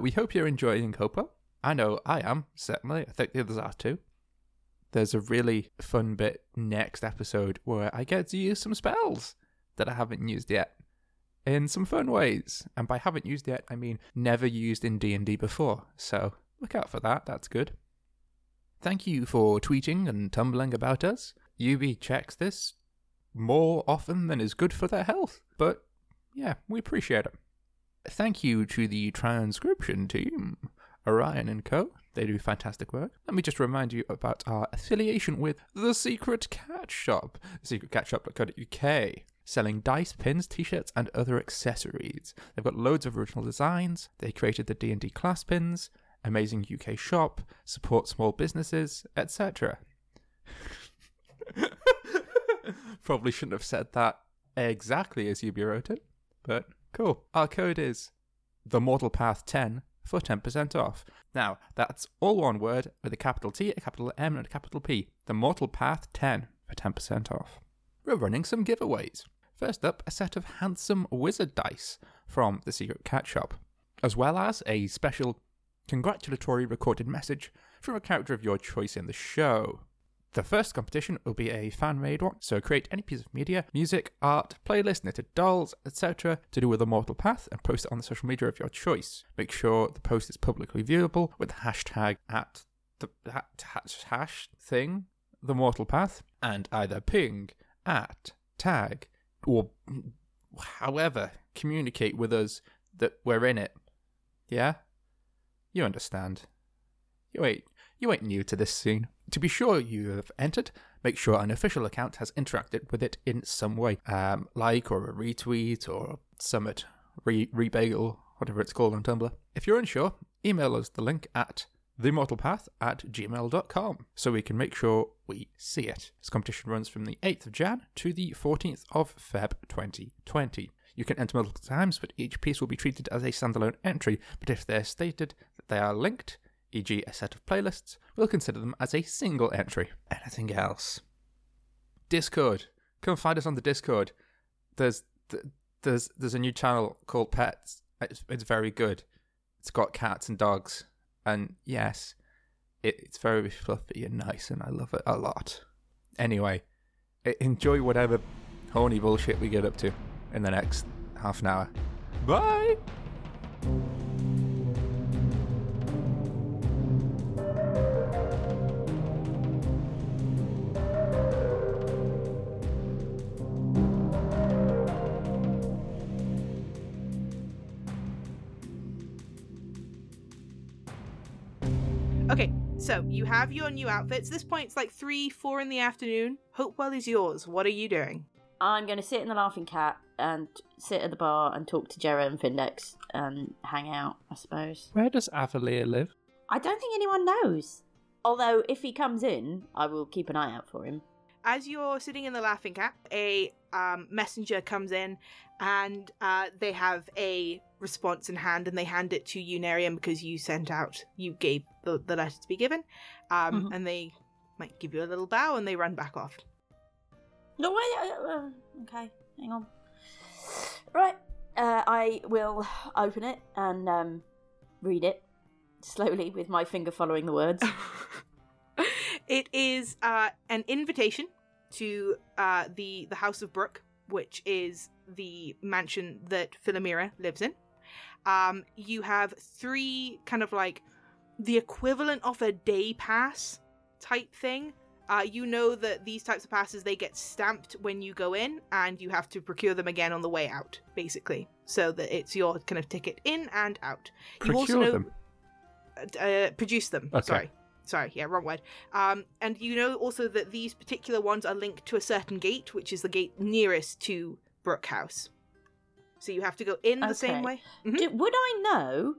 We hope you're enjoying Copa. I know I am, certainly. I think the others are too. There's a really fun bit next episode where I get to use some spells that I haven't used yet in some fun ways. And by haven't used yet, I mean never used in D&D before. So look out for that. That's good. Thank you for tweeting and tumbling about us. UB checks this more often than is good for their health. But yeah, we appreciate it. Thank you to the transcription team, Orion and Co. They do fantastic work. Let me just remind you about our affiliation with The Secret Cat Shop, secretcatshop.co.uk, selling dice, pins, t-shirts, and other accessories. They've got loads of original designs. They created the D&D class pins, amazing UK shop, support small businesses, etc. Probably shouldn't have said that exactly as you wrote it, but cool. Our code is the Mortal Path 10 for 10% off. Now, that's all one word with a capital T, a capital M, and a capital P. The Mortal Path 10 for 10% off. We're running some giveaways. First up, a set of handsome wizard dice from the Secret Cat Shop, as well as a special congratulatory recorded message from a character of your choice in the show. The first competition will be a fan made one, so create any piece of media, music, art, playlist, knitted dolls, etc., to do with the Mortal Path and post it on the social media of your choice. Make sure the post is publicly viewable with the hashtag at the ha- hash, hash thing, the Mortal Path, and either ping, at, tag, or however communicate with us that we're in it. Yeah? You understand. You ain't, you ain't new to this scene. To be sure you have entered, make sure an official account has interacted with it in some way. Um, like or a retweet or summit, re- rebagel, whatever it's called on Tumblr. If you're unsure, email us the link at themortalpath at gmail.com so we can make sure we see it. This competition runs from the 8th of Jan to the 14th of Feb 2020. You can enter multiple times, but each piece will be treated as a standalone entry. But if they're stated that they are linked, e.g., a set of playlists, we'll consider them as a single entry. Anything else? Discord. Come find us on the Discord. There's there's there's a new channel called Pets. It's, it's very good. It's got cats and dogs, and yes, it, it's very fluffy and nice, and I love it a lot. Anyway, enjoy whatever horny bullshit we get up to in the next half an hour. Bye. So you have your new outfits. This point it's like three, four in the afternoon. Hopewell is yours. What are you doing? I'm going to sit in the Laughing Cat and sit at the bar and talk to Jera and Findex and hang out, I suppose. Where does Avalir live? I don't think anyone knows. Although, if he comes in, I will keep an eye out for him. As you're sitting in the Laughing Cat, a um, messenger comes in and uh, they have a response in hand and they hand it to you, Nerium, because you sent out, you gave the, the letter to be given. Um, Mhm. And they might give you a little bow and they run back off. No, wait. Uh, uh, okay, hang on. Right. Uh, I will open it and um, read it slowly with my finger following the words. it is uh, an invitation to uh, the the House of Brook, which is the mansion that Philomira lives in. Um, you have three kind of like the equivalent of a day pass type thing. Uh, you know that these types of passes they get stamped when you go in, and you have to procure them again on the way out, basically, so that it's your kind of ticket in and out. you also Procure know them. uh, produce them. Okay. Sorry. Sorry, yeah, wrong word. Um, and you know also that these particular ones are linked to a certain gate, which is the gate nearest to Brook House. So you have to go in the same Okay. way. Mhm. Do, would I know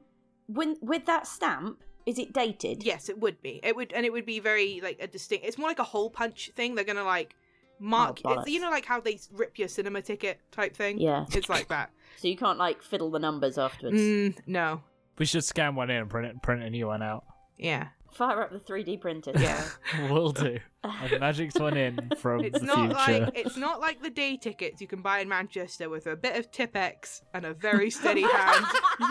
when with that stamp? Is it dated? Yes, it would be. It would, and it would be very like a distinct. It's more like a hole punch thing. They're gonna like mark. Oh, it's, you know, like how they rip your cinema ticket type thing. Yeah. it's like that. So you can't like fiddle the numbers afterwards. Mm, no. We should scan one in and print it, print a new one out. Yeah. Fire up the 3D printer. Yeah. Will do. I've magicked one in from It's the not future. like it's not like the day tickets you can buy in Manchester with a bit of Tipex and a very steady hand.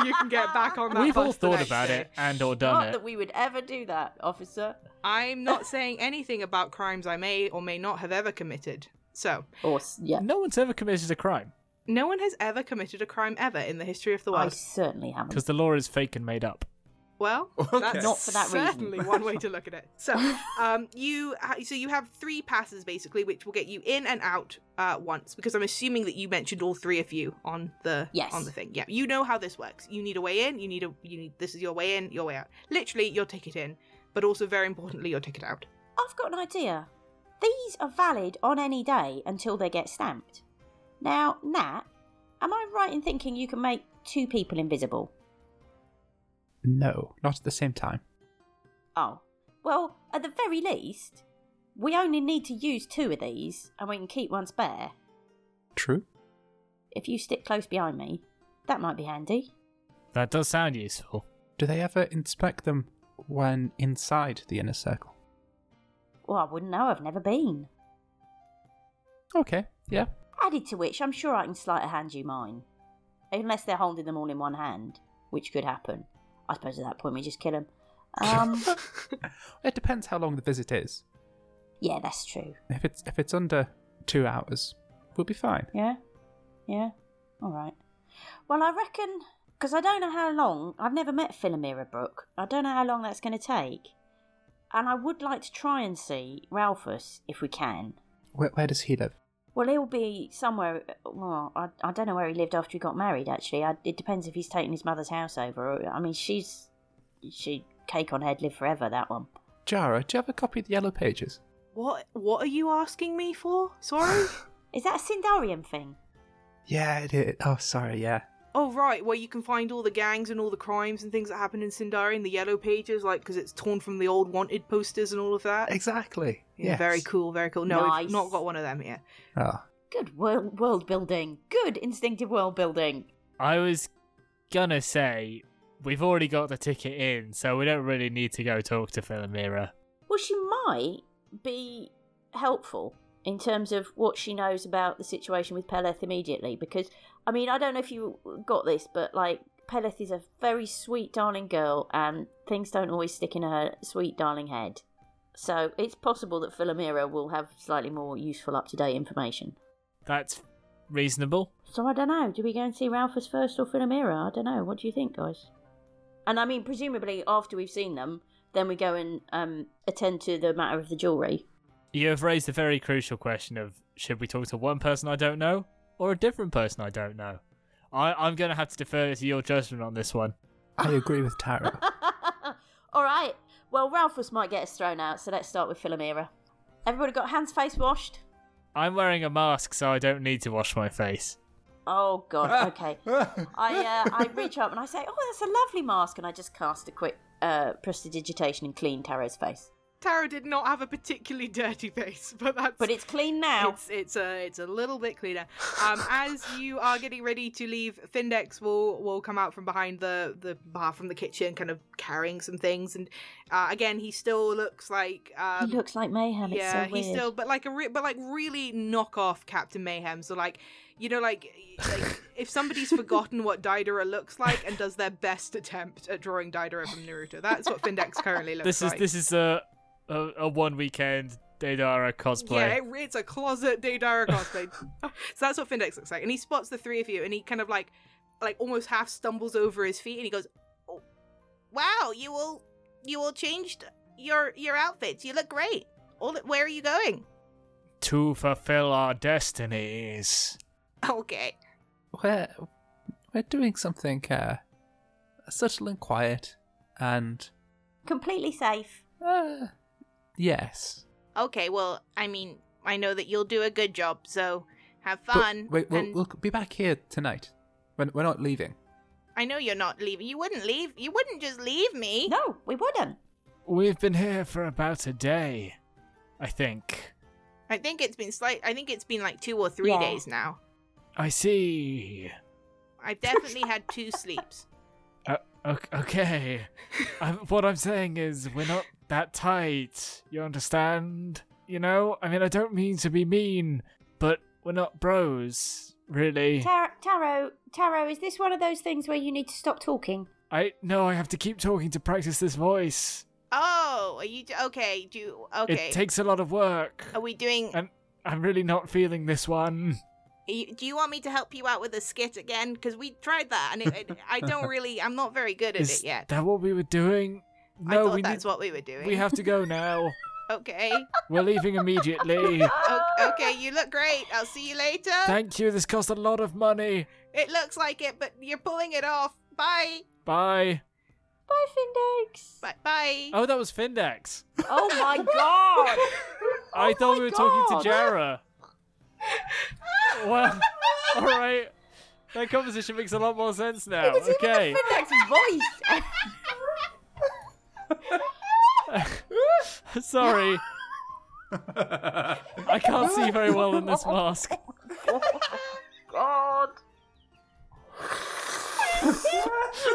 You can get back on that. We've all thought about day. it and or done Not it. Not that we would ever do that, officer. I'm not saying anything about crimes I may or may not have ever committed. So, Or yeah, No one's ever committed a crime no one has ever committed a crime ever in the history of the world. I world. certainly haven't. because the law is fake and made up. Well, Okay. that's Not for that reason. certainly one way to look at it. So, um, you ha- so you have three passes basically, which will get you in and out uh, once. Because I'm assuming that you mentioned all three of you on the Yes. on the thing. Yeah, you know how this works. You need a way in. You need a you need this is your way in, your way out. Literally your ticket in, but also very importantly your ticket out. I've got an idea. These are valid on any day until they get stamped. Now, Nat, am I right in thinking you can make two people invisible? No, not at the same time. Oh. Well, at the very least, we only need to use two of these, and we can keep one spare. True. If you stick close behind me, that might be handy. That does sound useful. Do they ever inspect them when inside the inner circle? Well, I wouldn't know, I've never been. Okay, yeah. Added to which, I'm sure I can sleight of hand you mine. Unless they're holding them all in one hand, which could happen. I suppose at that point we just kill him. Um, It depends how long the visit is. yeah, that's true. If it's if it's under two hours, we'll be fine. Yeah? Yeah? Alright. Well, I reckon, because I don't know how long, I've never met Philomira Brook. I don't know how long that's going to take. And I would like to try and see Ralphus if we can. Where, where does he live? Well, he'll be somewhere. Well, I, I don't know where he lived after he got married. Actually, I, it depends if he's taken his mother's house over. I mean, she's she cake on head live forever. That one. Jara, do you have a copy of the Yellow Pages? What what are you asking me for? Sorry? Is that a Sindarium thing? Yeah, it is. Oh, sorry, yeah. Oh right, where you can find all the gangs and all the crimes and things that happen in Sindari in the yellow pages, like because it's torn from the old wanted posters and all of that. Exactly. Yeah, yes. very cool, very cool. No, Nice. we've not got one of them yet. Oh, Good world world building. Good instinctive world building. I was gonna say we've already got the ticket in, so we don't really need to go talk to Philomira. Well, she might be helpful in terms of what she knows about the situation with Peleth immediately. Because, I mean, I don't know if you got this, but like, Peleth is a very sweet, darling girl, and things don't always stick in her sweet, darling head. So it's possible that Philomira will have slightly more useful, up to date information. That's reasonable. So I don't know. Do we go and see Ralphus first or Philomira? I don't know. What do you think, guys? And I mean, presumably after we've seen them, then we go and um, attend to the matter of the jewellery. You have raised a very crucial question of should we talk to one person I don't know or a different person I don't know. I, I'm going to have to defer to your judgment on this one. I agree with Taro. All right. Well, Ralphus might get us thrown out, so let's start with Philomira. Everybody got hands, face washed? I'm wearing a mask, so I don't need to wash my face. Oh God. Okay. I uh, I reach up and I say, "Oh, that's a lovely mask," and I just cast a quick uh, prestidigitation and clean Taro's face. Taro did not have a particularly dirty face, but that's But it's clean now. It's it's a it's a little bit cleaner. Um, as you are getting ready to leave, Findex will will come out from behind the the bar from the kitchen, kind of carrying some things, and uh, again he still looks like um, he looks like mayhem. It's yeah so weird. he's still but like a re- but like really knock off Captain Mayhem. So like you know like like if somebody's forgotten what Deidara looks like and does their best attempt at drawing Deidara from Naruto, that's what Findex currently looks This is like. this is a a, a one weekend Deidara cosplay. Yeah, it, it's a closet Deidara cosplay. so that's what Findex looks like. And he spots the three of you and he kind of like like almost half stumbles over his feet and he goes, oh, Wow, you all you all changed your your outfits. You look great. All where are you going? to fulfill our destinies. Okay. we're we're doing something uh, subtle and quiet, and completely safe. uh, yes. Okay, well, I mean, I know that you'll do a good job, so have But fun. wait, we'll, and we'll be back here tonight. We're, we're not leaving. I know you're not leaving. You wouldn't leave. You wouldn't just leave me. No, we wouldn't. We've been here for about a day, I think. I think it's been slight. I think it's been like two or three Yeah. days now. I see. I've definitely had two sleeps. O- okay. I'm, what I'm saying is, we're not that tight. You understand? You know? I mean, I don't mean to be mean, but we're not bros, really. Tar- Taro, Taro, is this one of those things where you need to stop talking? I no, I have to keep talking to practice this voice. Oh, are you okay? Do okay? It takes a lot of work. are we doing? And I'm really not feeling this one. Are you- do you want me to help you out with a skit again? Because we tried that, and it, it, I don't really. I'm not very good at Is it yet. that what we were doing? I No, thought we that's need, what we were doing. we have to go now. Okay. We're leaving immediately. O- okay. You look great. I'll see you later. Thank you. This cost a lot of money. it looks like it, but you're pulling it off. Bye. Bye. Bye, Findex. Bye. Bye. Oh, that was Findex. Oh my god! I thought my we were talking to oh Jara. well, all right. That composition makes a lot more sense now. It was okay. Even the voice. Sorry. I can't see very well in this mask. God.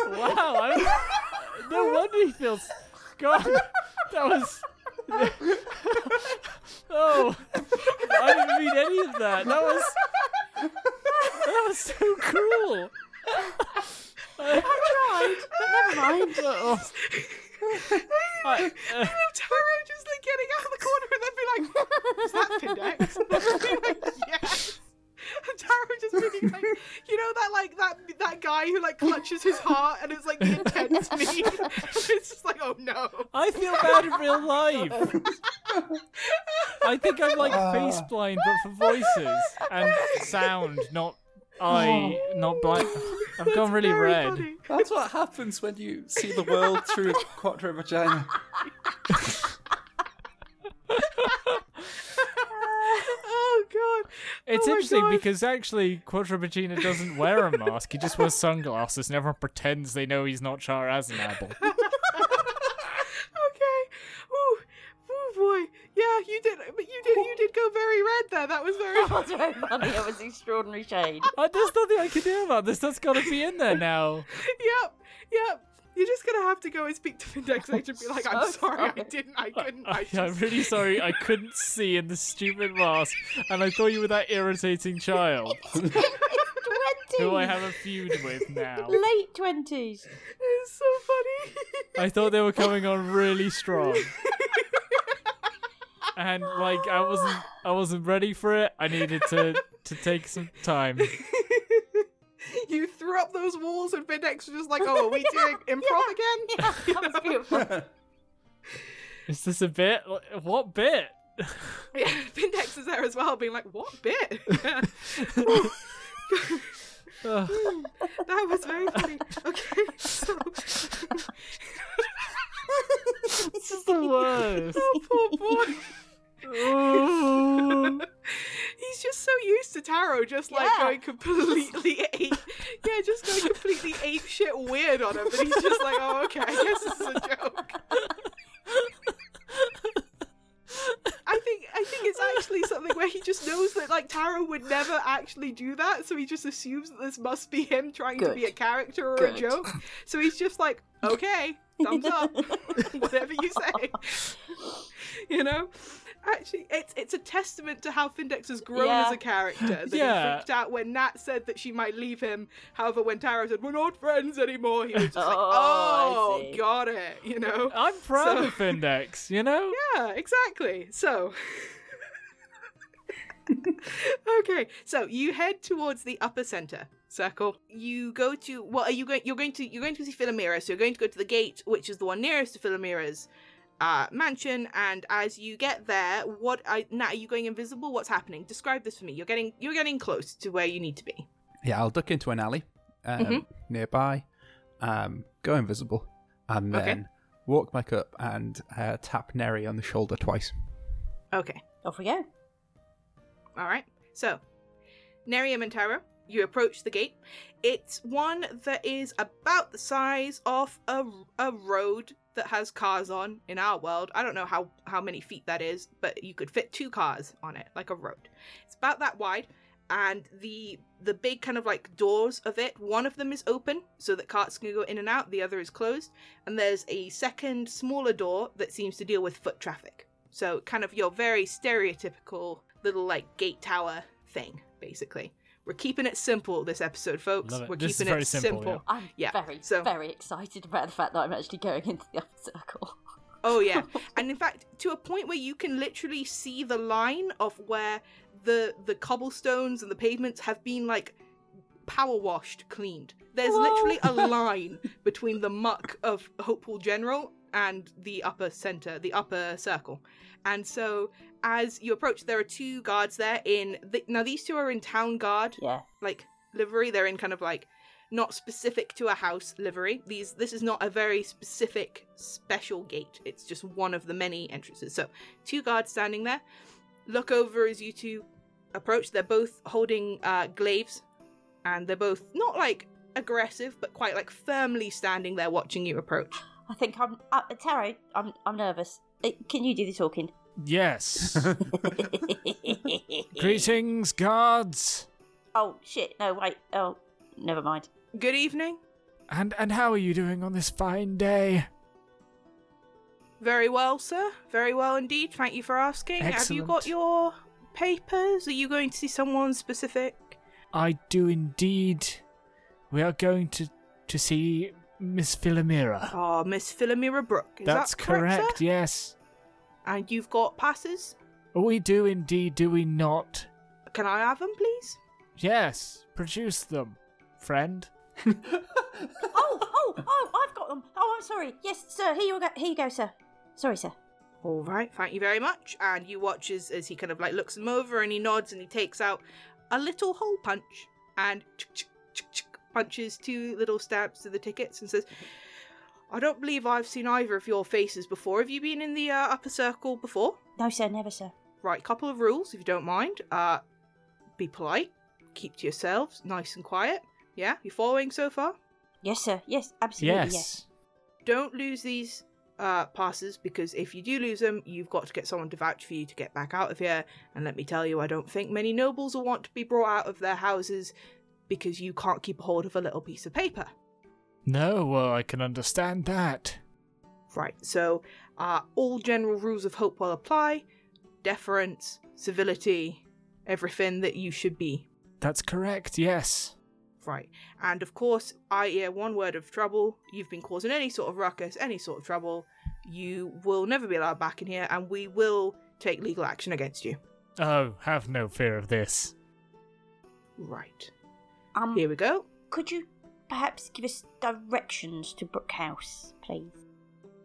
wow. I'm... No wonder he feels. God. That was. Oh, I didn't mean any of that. That was. That was so cruel. I Tried, but never mind. Oh. I, uh, Taro just like getting out of the corner and then be like, "Is that Findex?" And be like, "Yes." And Taro just being like, you know that like that that guy who like clutches his heart and it's like the intense me. it's just like, oh no. I feel bad in real life. I think I'm like uh. face blind, but for voices and sound, not eye, not blind. I've gone really red. funny. That's what happens when you see the world through a quattro vagina. Oh god. It's Oh interesting God. because actually Quattrobagina doesn't wear a mask. He just wears sunglasses and everyone pretends they know he's not Char Aznable. Okay. Ooh. Ooh boy. Yeah, you did but you did you did go very red there. That was very That was very funny. It was extraordinary shade. Uh, there's nothing I can do about this. That's got to be in there now. Yep. Yep. You're just gonna have to go and speak to Findex Age and be like, I'm So sorry, I didn't, I couldn't, I I, just... I'm really sorry. I couldn't see in the stupid mask, and I thought you were that irritating child who I have a feud with now. Late twenties. It's so funny. I thought they were coming on really strong. And like I wasn't I wasn't ready for it. I needed to to take some time. you threw up those walls and Findex was just like, oh, are we doing improv again? Yeah, that was beautiful. Is this a bit? What bit? Yeah, Findex is there as well, being like, what bit? That was very funny. Okay, so... this is the worst. oh, poor boy. He's just so used to Taro just like Yeah. going completely ape. Yeah, just going completely ape shit weird on him, but he's just like, oh, okay, I guess this is a joke. I think I think it's actually something where he just knows that like Taro would never actually do that, so he just assumes that this must be him trying to be a character or a joke. So he's just like, okay, thumbs up, whatever you say. You know, actually, it's it's a testament to how Findex has grown Yeah. as a character. That Yeah. he freaked out when Nat said that she might leave him. However, when Taro said we're not friends anymore, he was just like, Oh, I oh, got it. You know. I'm proud So- of Findex, you know? Yeah, exactly. So. okay, so you head towards the upper center circle. You go to what are you going? You're going to you're going to see Philomira. So you're going to go to the gate, which is the one nearest to Philomira's uh, mansion. And as you get there, what? I, Nat, are you going invisible? What's happening? Describe this for me. You're getting you're getting close to where you need to be. Yeah, I'll duck into an alley um, Mhm. nearby, um, go invisible, and Okay. then walk back up and uh, tap Neri on the shoulder twice. Okay. Off we go. All right. So, Nerium and Taro, you approach the gate. It's one that is about the size of a, a road that has cars on in our world. I don't know how, how many feet that is, but you could fit two cars on it, like a road. It's about that wide, and the the big kind of like doors of it, one of them is open so that carts can go in and out, the other is closed, and there's a second smaller door that seems to deal with foot traffic. So kind of your very stereotypical little like gate tower thing, basically. We're keeping it simple this episode, folks. Love it. We're This is keeping very it simple, simple. I'm Yeah, very, so- very excited about the fact that I'm actually going into the upper circle. Oh yeah, and in fact, to a point where you can literally see the line of where the the cobblestones and the pavements have been like power washed, cleaned. There's Whoa. literally a line between the muck of Hopewell General and the upper center, the upper circle. And so, as you approach, there are two guards there. In the, now, these two are in town guard Yeah. like livery. They're in kind of like not specific to a house livery. These this is not a very specific special gate. It's just one of the many entrances. So two guards standing there. Look over as you two approach. They're both holding uh, glaives, and they're both not like aggressive, but quite like firmly standing there watching you approach. I think I'm uh, Taro. I'm I'm nervous. Uh, Can you do the talking? Yes. Greetings, guards. oh shit! No, wait. Oh, never mind. Good evening. And and how are you doing on this fine day? Very well, sir. Very well indeed. Thank you for asking. Have you got your papers? Are you going to see someone specific? I do indeed. We are going to to see Miss Philomira. Ah, Miss Philomira Brooke. Is That's that correct, correct. sir? Yes. And you've got passes? We do indeed, do we not? Can I have them, please? Yes. Produce them, friend. oh, oh, oh! I've got them. Oh, I'm sorry. Yes, sir. Here you go. Here you go, sir. Sorry, sir. All right, thank you very much. And you watch as, as he kind of like looks them over and he nods and he takes out a little hole punch and chick, chick, chick, chick, punches two little stabs to the tickets and says, I don't believe I've seen either of your faces before. Have you been in the uh, upper circle before? No, sir. Never, sir. Right, couple of rules if you don't mind. Uh, be polite, keep to yourselves, nice and quiet. Yeah, you following so far? Yes, sir. Yes, absolutely. Yes. Yes. don't lose these uh, passes because if you do lose them, you've got to get someone to vouch for you to get back out of here. And let me tell you, I don't think many nobles will want to be brought out of their houses because you can't keep hold of a little piece of paper. No, well, I can understand that. Right, so uh, all general rules of Hopewell apply deference, civility, everything that you should be. That's correct. Yes. Right. And of course, I hear one word of trouble. You've been causing any sort of ruckus, any sort of trouble. You will never be allowed back in here, and we will take legal action against you. Oh, have no fear of this. Right. Um, Here we go. could you perhaps give us directions to Brook House, please?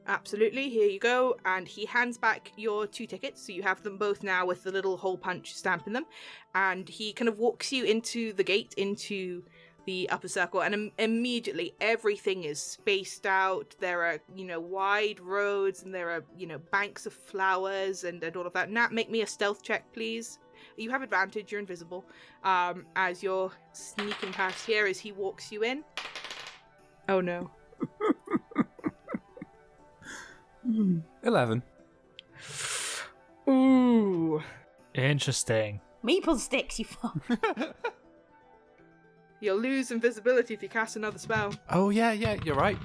Absolutely. Here you go. And he hands back your two tickets. So you have them both now with the little hole punch stamp in them. And he kind of walks you into the gate, into the upper circle. And Im- immediately everything is spaced out. There are, you know, wide roads and there are, you know, banks of flowers and, and all of that. Nat, make me a stealth check, please. You have advantage. You're invisible. Um, as you're sneaking past here as he walks you in. Oh no. 11. Ooh. Interesting. Meeple sticks, you fuck. You'll lose invisibility if you cast another spell. Oh, yeah, yeah, you're right.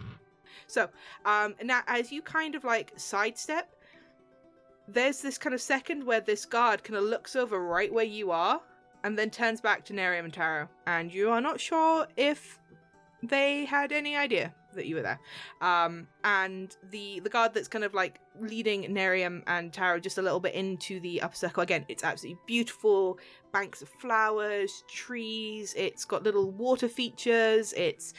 So, um, now as you kind of like sidestep, there's this kind of second where this guard kind of looks over right where you are and then turns back to Nerium and Taro. And you are not sure if they had any idea that you were there. Um, and the the guard that's kind of like leading Nerium and Taro just a little bit into the upper circle. Again, it's absolutely beautiful. Banks of flowers, trees. It's got little water features. It's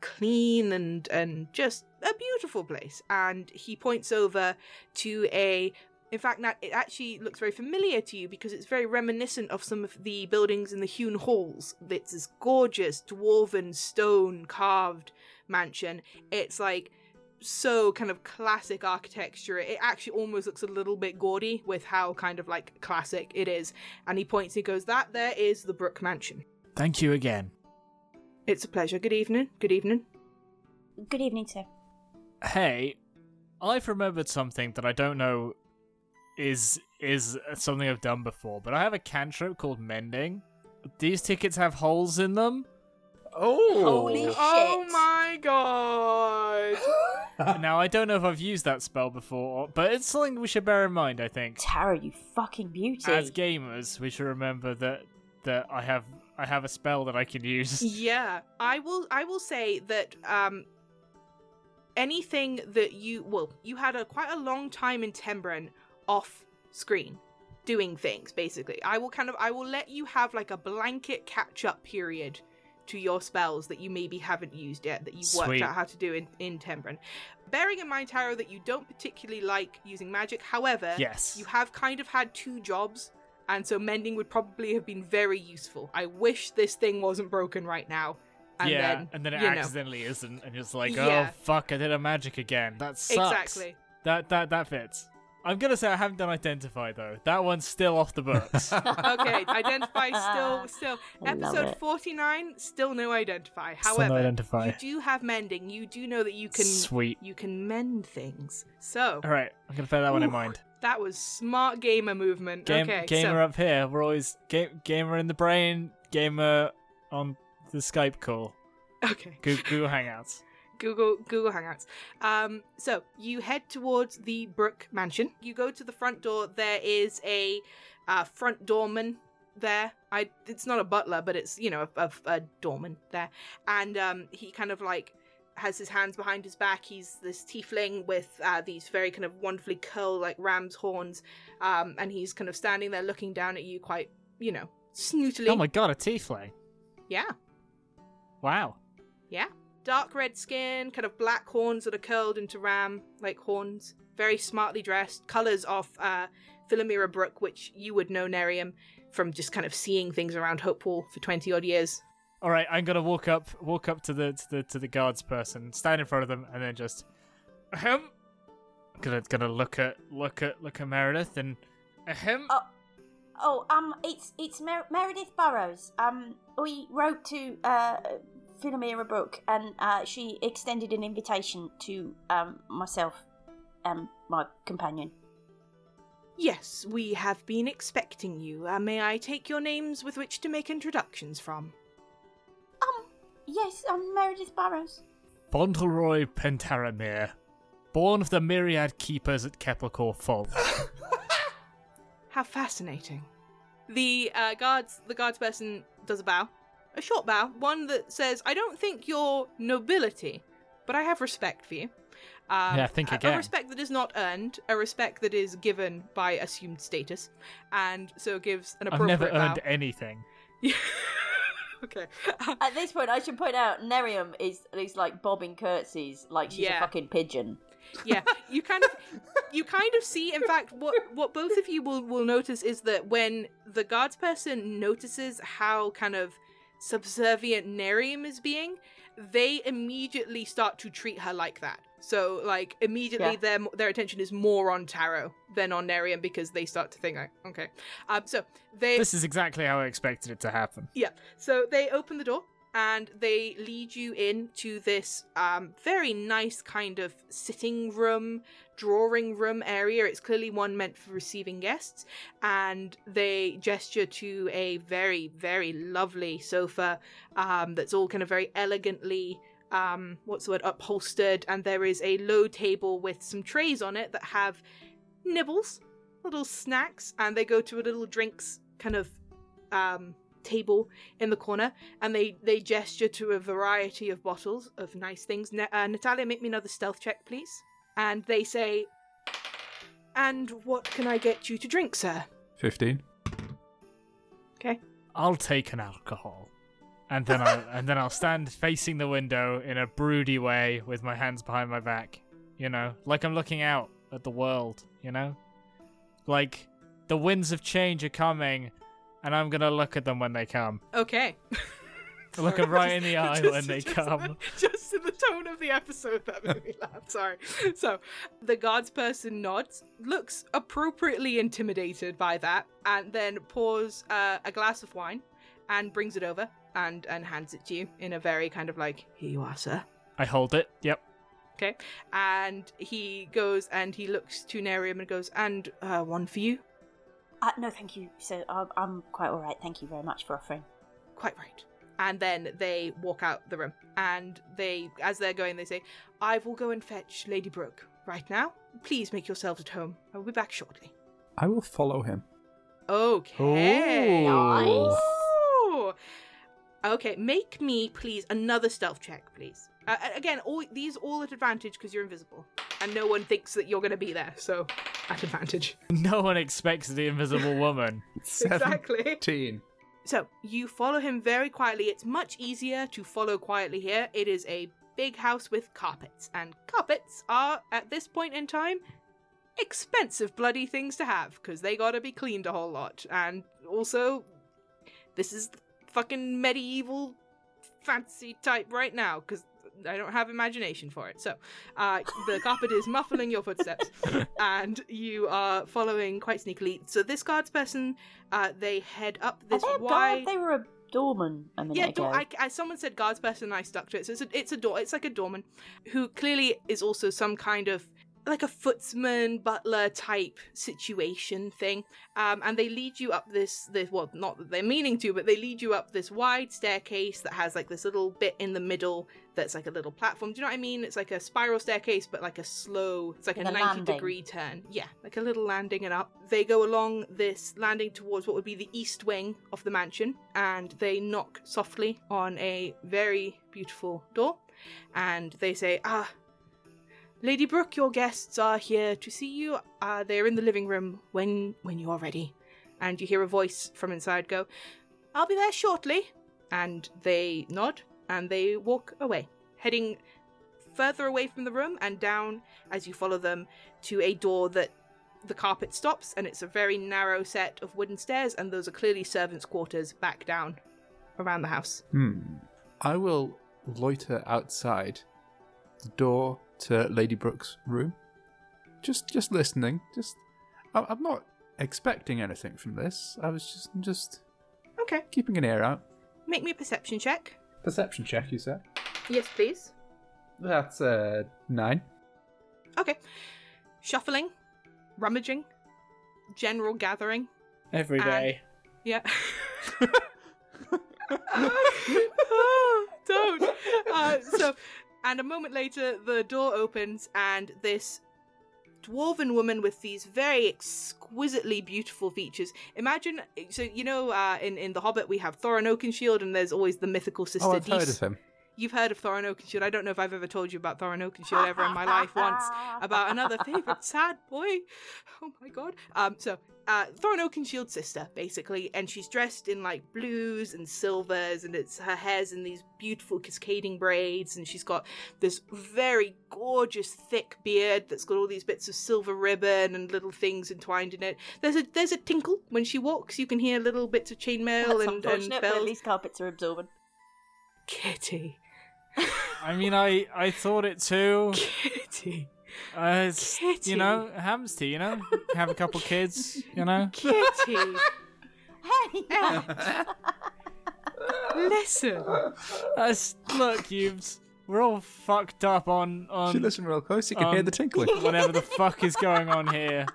clean and and just a beautiful place. And he points over to a in fact, Nat, it actually looks very familiar to you because it's very reminiscent of some of the buildings in the hewn halls. It's this gorgeous dwarven stone carved mansion. It's like so kind of classic architecture. It actually almost looks a little bit gaudy with how kind of like classic it is. And he points, he goes, That there is the Brook Mansion. Thank you again. It's a pleasure. Good evening. Good evening. Good evening, sir. Hey, I've remembered something that I don't know is is something I've done before, but I have a cantrip called mending. These tickets have holes in them. Oh! Holy shit. Oh my god. now I don't know if I've used that spell before, but it's something we should bear in mind. I think Taro, you fucking beauty. as gamers, we should remember that that I have I have a spell that I can use. Yeah, I will. I will say that um, anything that you well, you had a quite a long time in Tembren off screen doing things. Basically, I will kind of I will let you have like a blanket catch up period to your spells that you maybe haven't used yet that you've worked Sweet. out how to do in in Tembren. Bearing in mind, Taro, that you don't particularly like using magic. However, Yes. you have kind of had two jobs and so mending would probably have been very useful. I wish this thing wasn't broken right now. And yeah, then, and then it you know, accidentally isn't, and it's like, oh, Yeah. oh fuck, I did a magic again. That sucks. exactly. That that that fits. I'm gonna say I haven't done identify though. That one's still off the books. Okay, identify still still I love episode it. 49 still no identify. Still no However, identify. you do have mending. You do know that you can Sweet. you can mend things. So, All right, I'm gonna bear that one in Ooh, mind. that was smart gamer movement. Game, okay, gamer so, up here. We're always game, gamer in the brain. Gamer on the Skype call. okay. Google, Google Hangouts. Google Google Hangouts. Um, so you head towards the Brook Mansion. You go to the front door. There is a uh, front doorman there. I it's not a butler, but it's you know a, a, a doorman there, and um, he kind of like has his hands behind his back. He's this tiefling with uh, these very kind of wonderfully curled like ram's horns, um, and he's kind of standing there looking down at you, quite you know snootily. Oh my god, a tiefling. yeah. Wow. Yeah. Dark red skin, kind of black horns that are curled into ram like horns. Very smartly dressed. Colors of uh, Philomira Brook, which you would know Nerium from just kind of seeing things around Hopewell for 20 odd years. All right, I'm gonna walk up, walk up to the to the to the guards person, stand in front of them, and then just, ahem. Gonna gonna look at look at look at Meredith and, ahem. Oh, oh, um, it's it's Mer- Meredith Burrows. Um, we wrote to uh, Philomira Brooke, and uh, she extended an invitation to um myself and my companion. Yes, we have been expecting you. Uh, may I take your names with which to make introductions from? Um, yes, I'm Meredith Burrows. Fauntleroy Pentaramir, born of the myriad keepers at Keplercore Fold. How fascinating. The uh, guards, the guards person does a bow, a short bow, one that says, "I don't think you're nobility, but I have respect for you." Um, Yeah, think a- again. A respect that is not earned, a respect that is given by assumed status, and so gives an appropriate. I've appropriate never earned bow. anything. okay. At this point, I should point out Nerium is is like bobbing curtsies like she's Yeah. a fucking pigeon. yeah you kind of you kind of see in fact what what both of you will will notice is that when the guards person notices how kind of subservient Nerium is being they immediately start to treat her like that so like immediately Yeah. their their attention is more on Taro than on Nerium because they start to think like okay um so they This is exactly how I expected it to happen. yeah. So they open the door and they lead you in to this um, very nice kind of sitting room, drawing room area. It's clearly one meant for receiving guests. And they gesture to a very, very lovely sofa um, that's all kind of very elegantly. Um, what's the word? Upholstered, and there is a low table with some trays on it that have nibbles, little snacks, and they go to a little drinks kind of um, table in the corner, and they they gesture to a variety of bottles of nice things. Uh, Natalia, make me another stealth check, please. And they say, "And what can I get you to drink, sir?" 15. Okay. I'll take an alcohol. And then I'll and then I'll stand facing the window in a broody way with my hands behind my back. You know, like I'm looking out at the world, you know? Like the winds of change are coming and I'm gonna look at them when they come. Okay. Look Sorry, them right in the eye just- when they just- come. Just in the tone of the episode that made me laugh. Sorry. So the guards person nods, looks appropriately intimidated by that, and then pours uh, a glass of wine and brings it over and and hands it to you in a very kind of like, "Here you are, sir." I hold it. Yep. Okay. And he goes and he looks to Nerium and goes, "And uh, one for you." Uh, no, thank you. So I'm, I'm quite all right. Thank you very much for offering. Quite right. And then they walk out the room. And they, as they're going, they say, I will go and fetch Lady Brooke right now. Please make yourselves at home. I will be back shortly. I will follow him. Okay. Ooh. Ooh. Okay, make me please another stealth check, please. Uh, again, all these all at advantage because you're invisible, and no one thinks that you're going to be there, so at advantage. No one expects the invisible woman. Exactly. 17. So you follow him very quietly. It's much easier to follow quietly here. It is a big house with carpets, and carpets are, at this point in time, expensive bloody things to have because they gotta be cleaned a whole lot. And also, this is fucking medieval fantasy type right now because I don't have imagination for it. So, uh, the carpet is muffling your footsteps, and you are following quite sneakily. So, this guards person, uh, they head up this Are this they a wide. guard? They were a doorman a minute Yeah, ago. door, I, I, someone said guards person, and I stuck to it. So it's a, it's a door. It's like a doorman, who clearly is also some kind of like a footsman butler type situation thing. Um, and they lead you up this this well, not that they're meaning to, but they lead you up this wide staircase that has like this little bit in the middle that's like a little platform. Do you know what I mean? It's like a spiral staircase, but like a slow. It's like, a a ninety landing. degree turn. Yeah, like a little landing and up. They go along this landing towards what would be the east wing of the mansion, and they knock softly on a very beautiful door, and they say, "Ah, Lady Brooke, your guests are here to see you. Uh, they're in the living room when when you are ready." And you hear a voice from inside go, "I'll be there shortly." And they nod and they walk away, heading further away from the room and down as you follow them to a door that the carpet stops and it's a very narrow set of wooden stairs and those are clearly servants' quarters back down around the house. Hmm. I will loiter outside the door to Lady Brooke's room. Just, just listening. Just, I- I'm not expecting anything from this. I was just, just Okay, keeping an ear out. make me a perception check. Perception check, you said. Yes, please. That's uh nine. Okay. Shuffling, rummaging, general gathering. Every And- day. Yeah. Don't. Uh, so, and a moment later, the door opens, and this dwarven woman with these very exquisitely beautiful features. Imagine, so you know, uh, in in The Hobbit, we have Thorin Oakenshield, and there's always the mythical sister. Oh, I've heard of him. You've heard of Thorin Oakenshield. I don't know if I've ever told you about Thorin Oakenshield ever in my life once. About another favourite sad boy. Oh my god. Um, so uh Thorin Oakenshield's sister, basically, and she's dressed in like blues and silvers, and it's her hair's in these beautiful cascading braids, and she's got this very gorgeous thick beard that's got all these bits of silver ribbon and little things entwined in it. There's a there's a tinkle when she walks. You can hear little bits of chainmail and, and but at least carpets are absorbent. Kitty. I mean, I I thought it too. Kitty. Uh, it's, Kitty. you know, it happens to you, you know, have a couple kids, you know. Kitty. Hey! Listen. That's, look, you'ves. We're all fucked up on Should on listen real close. You can hear the tinkling. whatever the fuck is going on here.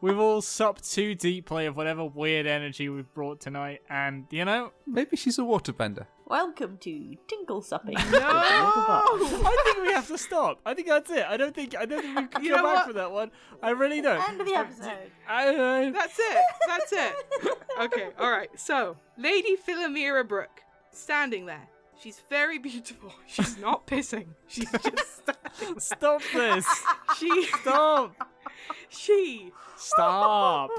We've all supped too deeply of whatever weird energy we've brought tonight, and you know, Maybe she's a waterbender. Welcome to Tinkle Supping. No! I think we have to stop. I think that's it. I don't think I don't think we can You go back what? for that one. I really don't. End of the episode. I, I, That's it. That's it. Okay, all right. So, Lady Philomira Brooke, standing there. She's very beautiful. She's not pissing. She's just standing. stop this. She, Stop. she, Stop.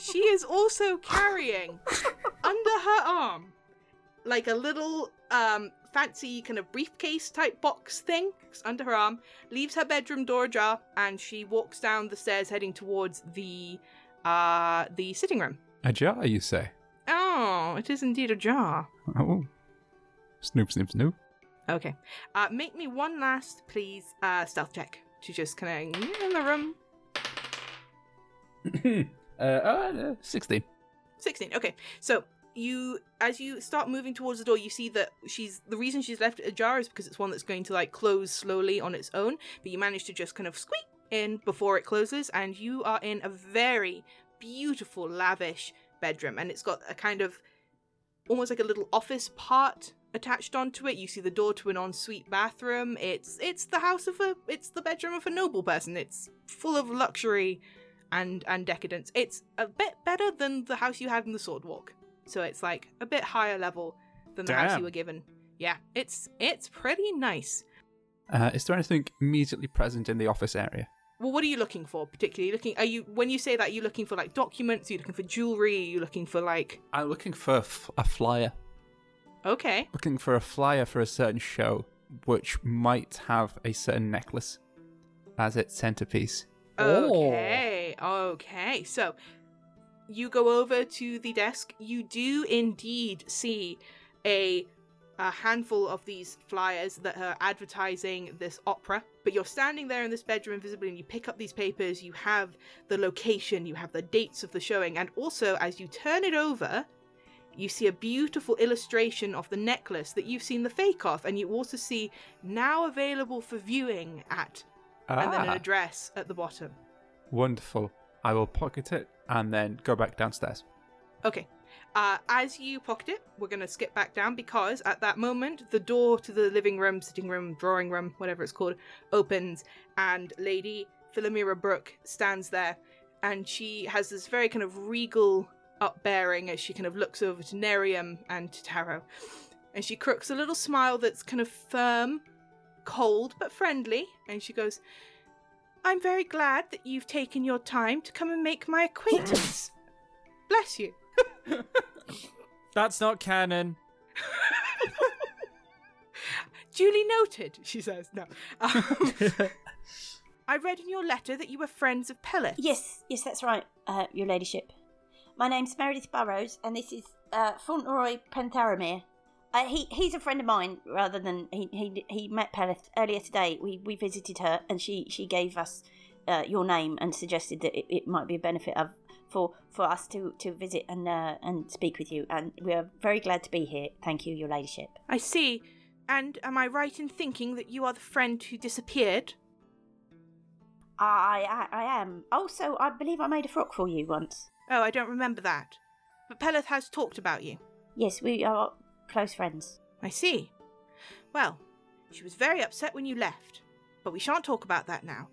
she is also carrying under her arm like a little um fancy kind of briefcase type box thing under her arm leaves her bedroom door ajar and she walks down the stairs heading towards the uh the sitting room A jar, you say? oh it is indeed a jar Oh. Snoop, snoop, snoop. okay uh make me one last please uh stealth check to just kind of in the room uh, uh, 16. 16 okay so you as you start moving towards the door you see that she's the reason she's left it ajar is because it's one that's going to like close slowly on its own but you manage to just kind of squeak in before it closes and you are in a very beautiful lavish bedroom and it's got a kind of almost like a little office part attached onto it you see the door to an ensuite bathroom it's it's the house of a it's the bedroom of a noble person it's full of luxury and and decadence. It's a bit better than the house you had in the Sword Walk. So it's like a bit higher level than the house you were given. Yeah, it's it's pretty nice. Uh, is there anything immediately present in the office area? Well, what are you looking for particularly? Looking are you when you say that you're you looking for like documents? Are you looking for jewelry? Are you looking for like I'm looking for a, f- a flyer. okay, Looking for a flyer for a certain show, which might have a certain necklace as its centerpiece. okay, okay. So you go over to the desk. You do indeed see a a handful of these flyers that are advertising this opera. But you're standing there in this bedroom invisibly and you pick up these papers, you have the location, you have the dates of the showing, and also as you turn it over, you see a beautiful illustration of the necklace that you've seen the fake of, and you also see now available for viewing at, and then an Ah, address at the bottom. wonderful. I will pocket it and then go back downstairs. Okay. Uh, as you pocket it, we're going to skip back down because at that moment, the door to the living room, sitting room, drawing room, whatever it's called, opens, and Lady Philomira Brooke stands there, and she has this very kind of regal upbearing as she kind of looks over to Nerium and to Taro. And she crooks a little smile that's kind of firm, cold, but friendly, and she goes, I'm very glad that you've taken your time to come and make my acquaintance. Bless you. That's not canon. Duly noted, she says. No. Um, I read in your letter that you were friends of Peleth. Yes, yes, that's right, uh, Your Ladyship. My name's Meredith Burrows, and this is uh, Fauntleroy Pentharamir. Uh, he he's a friend of mine rather than he he he met Peleth earlier today. We we visited her, and she she gave us uh, your name and suggested that it, it might be a benefit of for for us to to visit and uh, and speak with you. And we are very glad to be here. Thank you, Your Ladyship. I see. And am I right in thinking that you are the friend who disappeared? I I, I am. Also, I believe I made a frock for you once. Oh, I don't remember that. But Peleth has talked about you. Yes, we are close friends. I see. Well, she was very upset when you left. But we shan't talk about that now.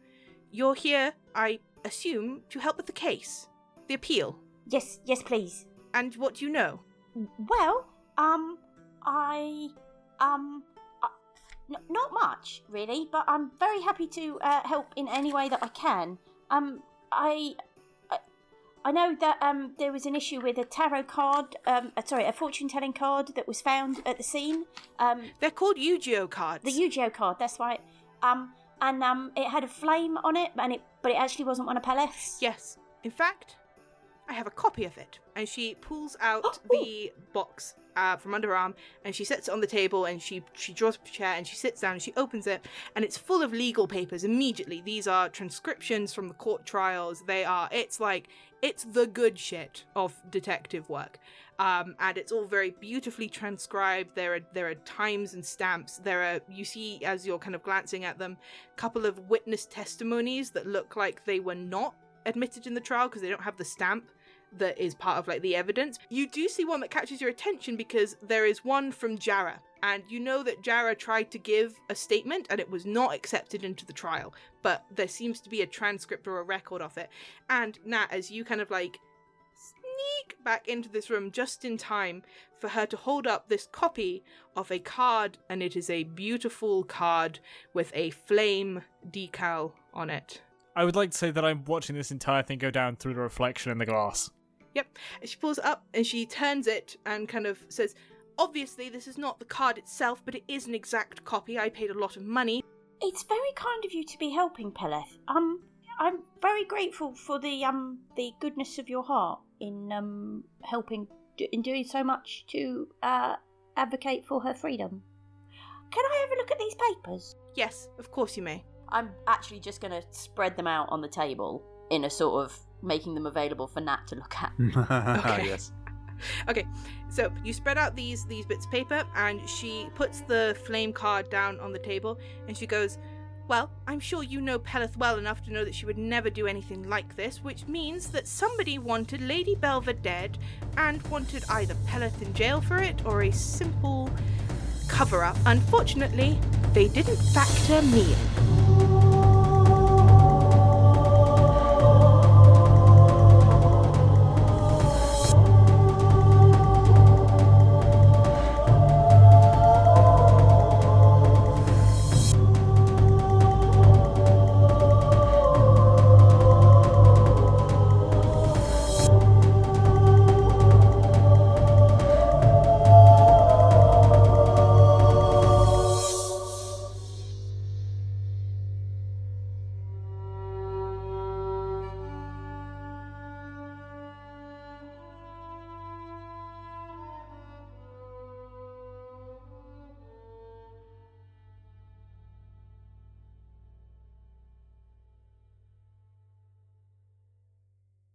You're here, I assume, to help with the case. The appeal. Yes, yes, please. And what do you know? Well, um, I, um, uh, n- not much really, but I'm very happy to uh, help in any way that I can. Um, I, I, I know that um there was an issue with a tarot card, um, uh, sorry, a fortune-telling card that was found at the scene. Um, They're called Yu-Gi-Oh cards. the Yu-Gi-Oh card, that's right. Um, and um, it had a flame on it, and it, but it actually wasn't one of Peleth's. Yes. In fact, I have a copy of it. And she pulls out Oh. the box uh, from under her arm and she sets it on the table and she, she draws up a chair and she sits down and she opens it and it's full of legal papers immediately. These are transcriptions from the court trials. They are, it's like, it's the good shit of detective work. Um, and it's all very beautifully transcribed. There are there are times and stamps. There are you see as you're kind of glancing at them, a couple of witness testimonies that look like they were not admitted in the trial because they don't have the stamp that is part of like the evidence. You do see one that catches your attention because there is one from Jara, and you know that Jara tried to give a statement and it was not accepted into the trial, but there seems to be a transcript or a record of it. And Nat, as you kind of like sneak back into this room just in time for her to hold up this copy of a card, and it is a beautiful card with a flame decal on it. I would like to say that I'm watching this entire thing go down through the reflection in the glass. Yep. And she pulls it up and she turns it and kind of says, Obviously, this is not the card itself, but it is an exact copy. I paid a lot of money. It's very kind of you to be helping, Peleth. Um, I'm very grateful for the um the goodness of your heart in um helping in doing so much to uh advocate for her freedom. Can I have a look at these papers? Yes, of course you may. I'm actually just going to spread them out on the table in a sort of making them available for Nat to look at. Okay. yes. Okay, so you spread out these these bits of paper, and she puts the flame card down on the table, and she goes, "Well, I'm sure you know Peleth well enough to know that she would never do anything like this, which means that somebody wanted Lady Belva dead, and wanted either Peleth in jail for it or a simple cover-up. Unfortunately, they didn't factor me in."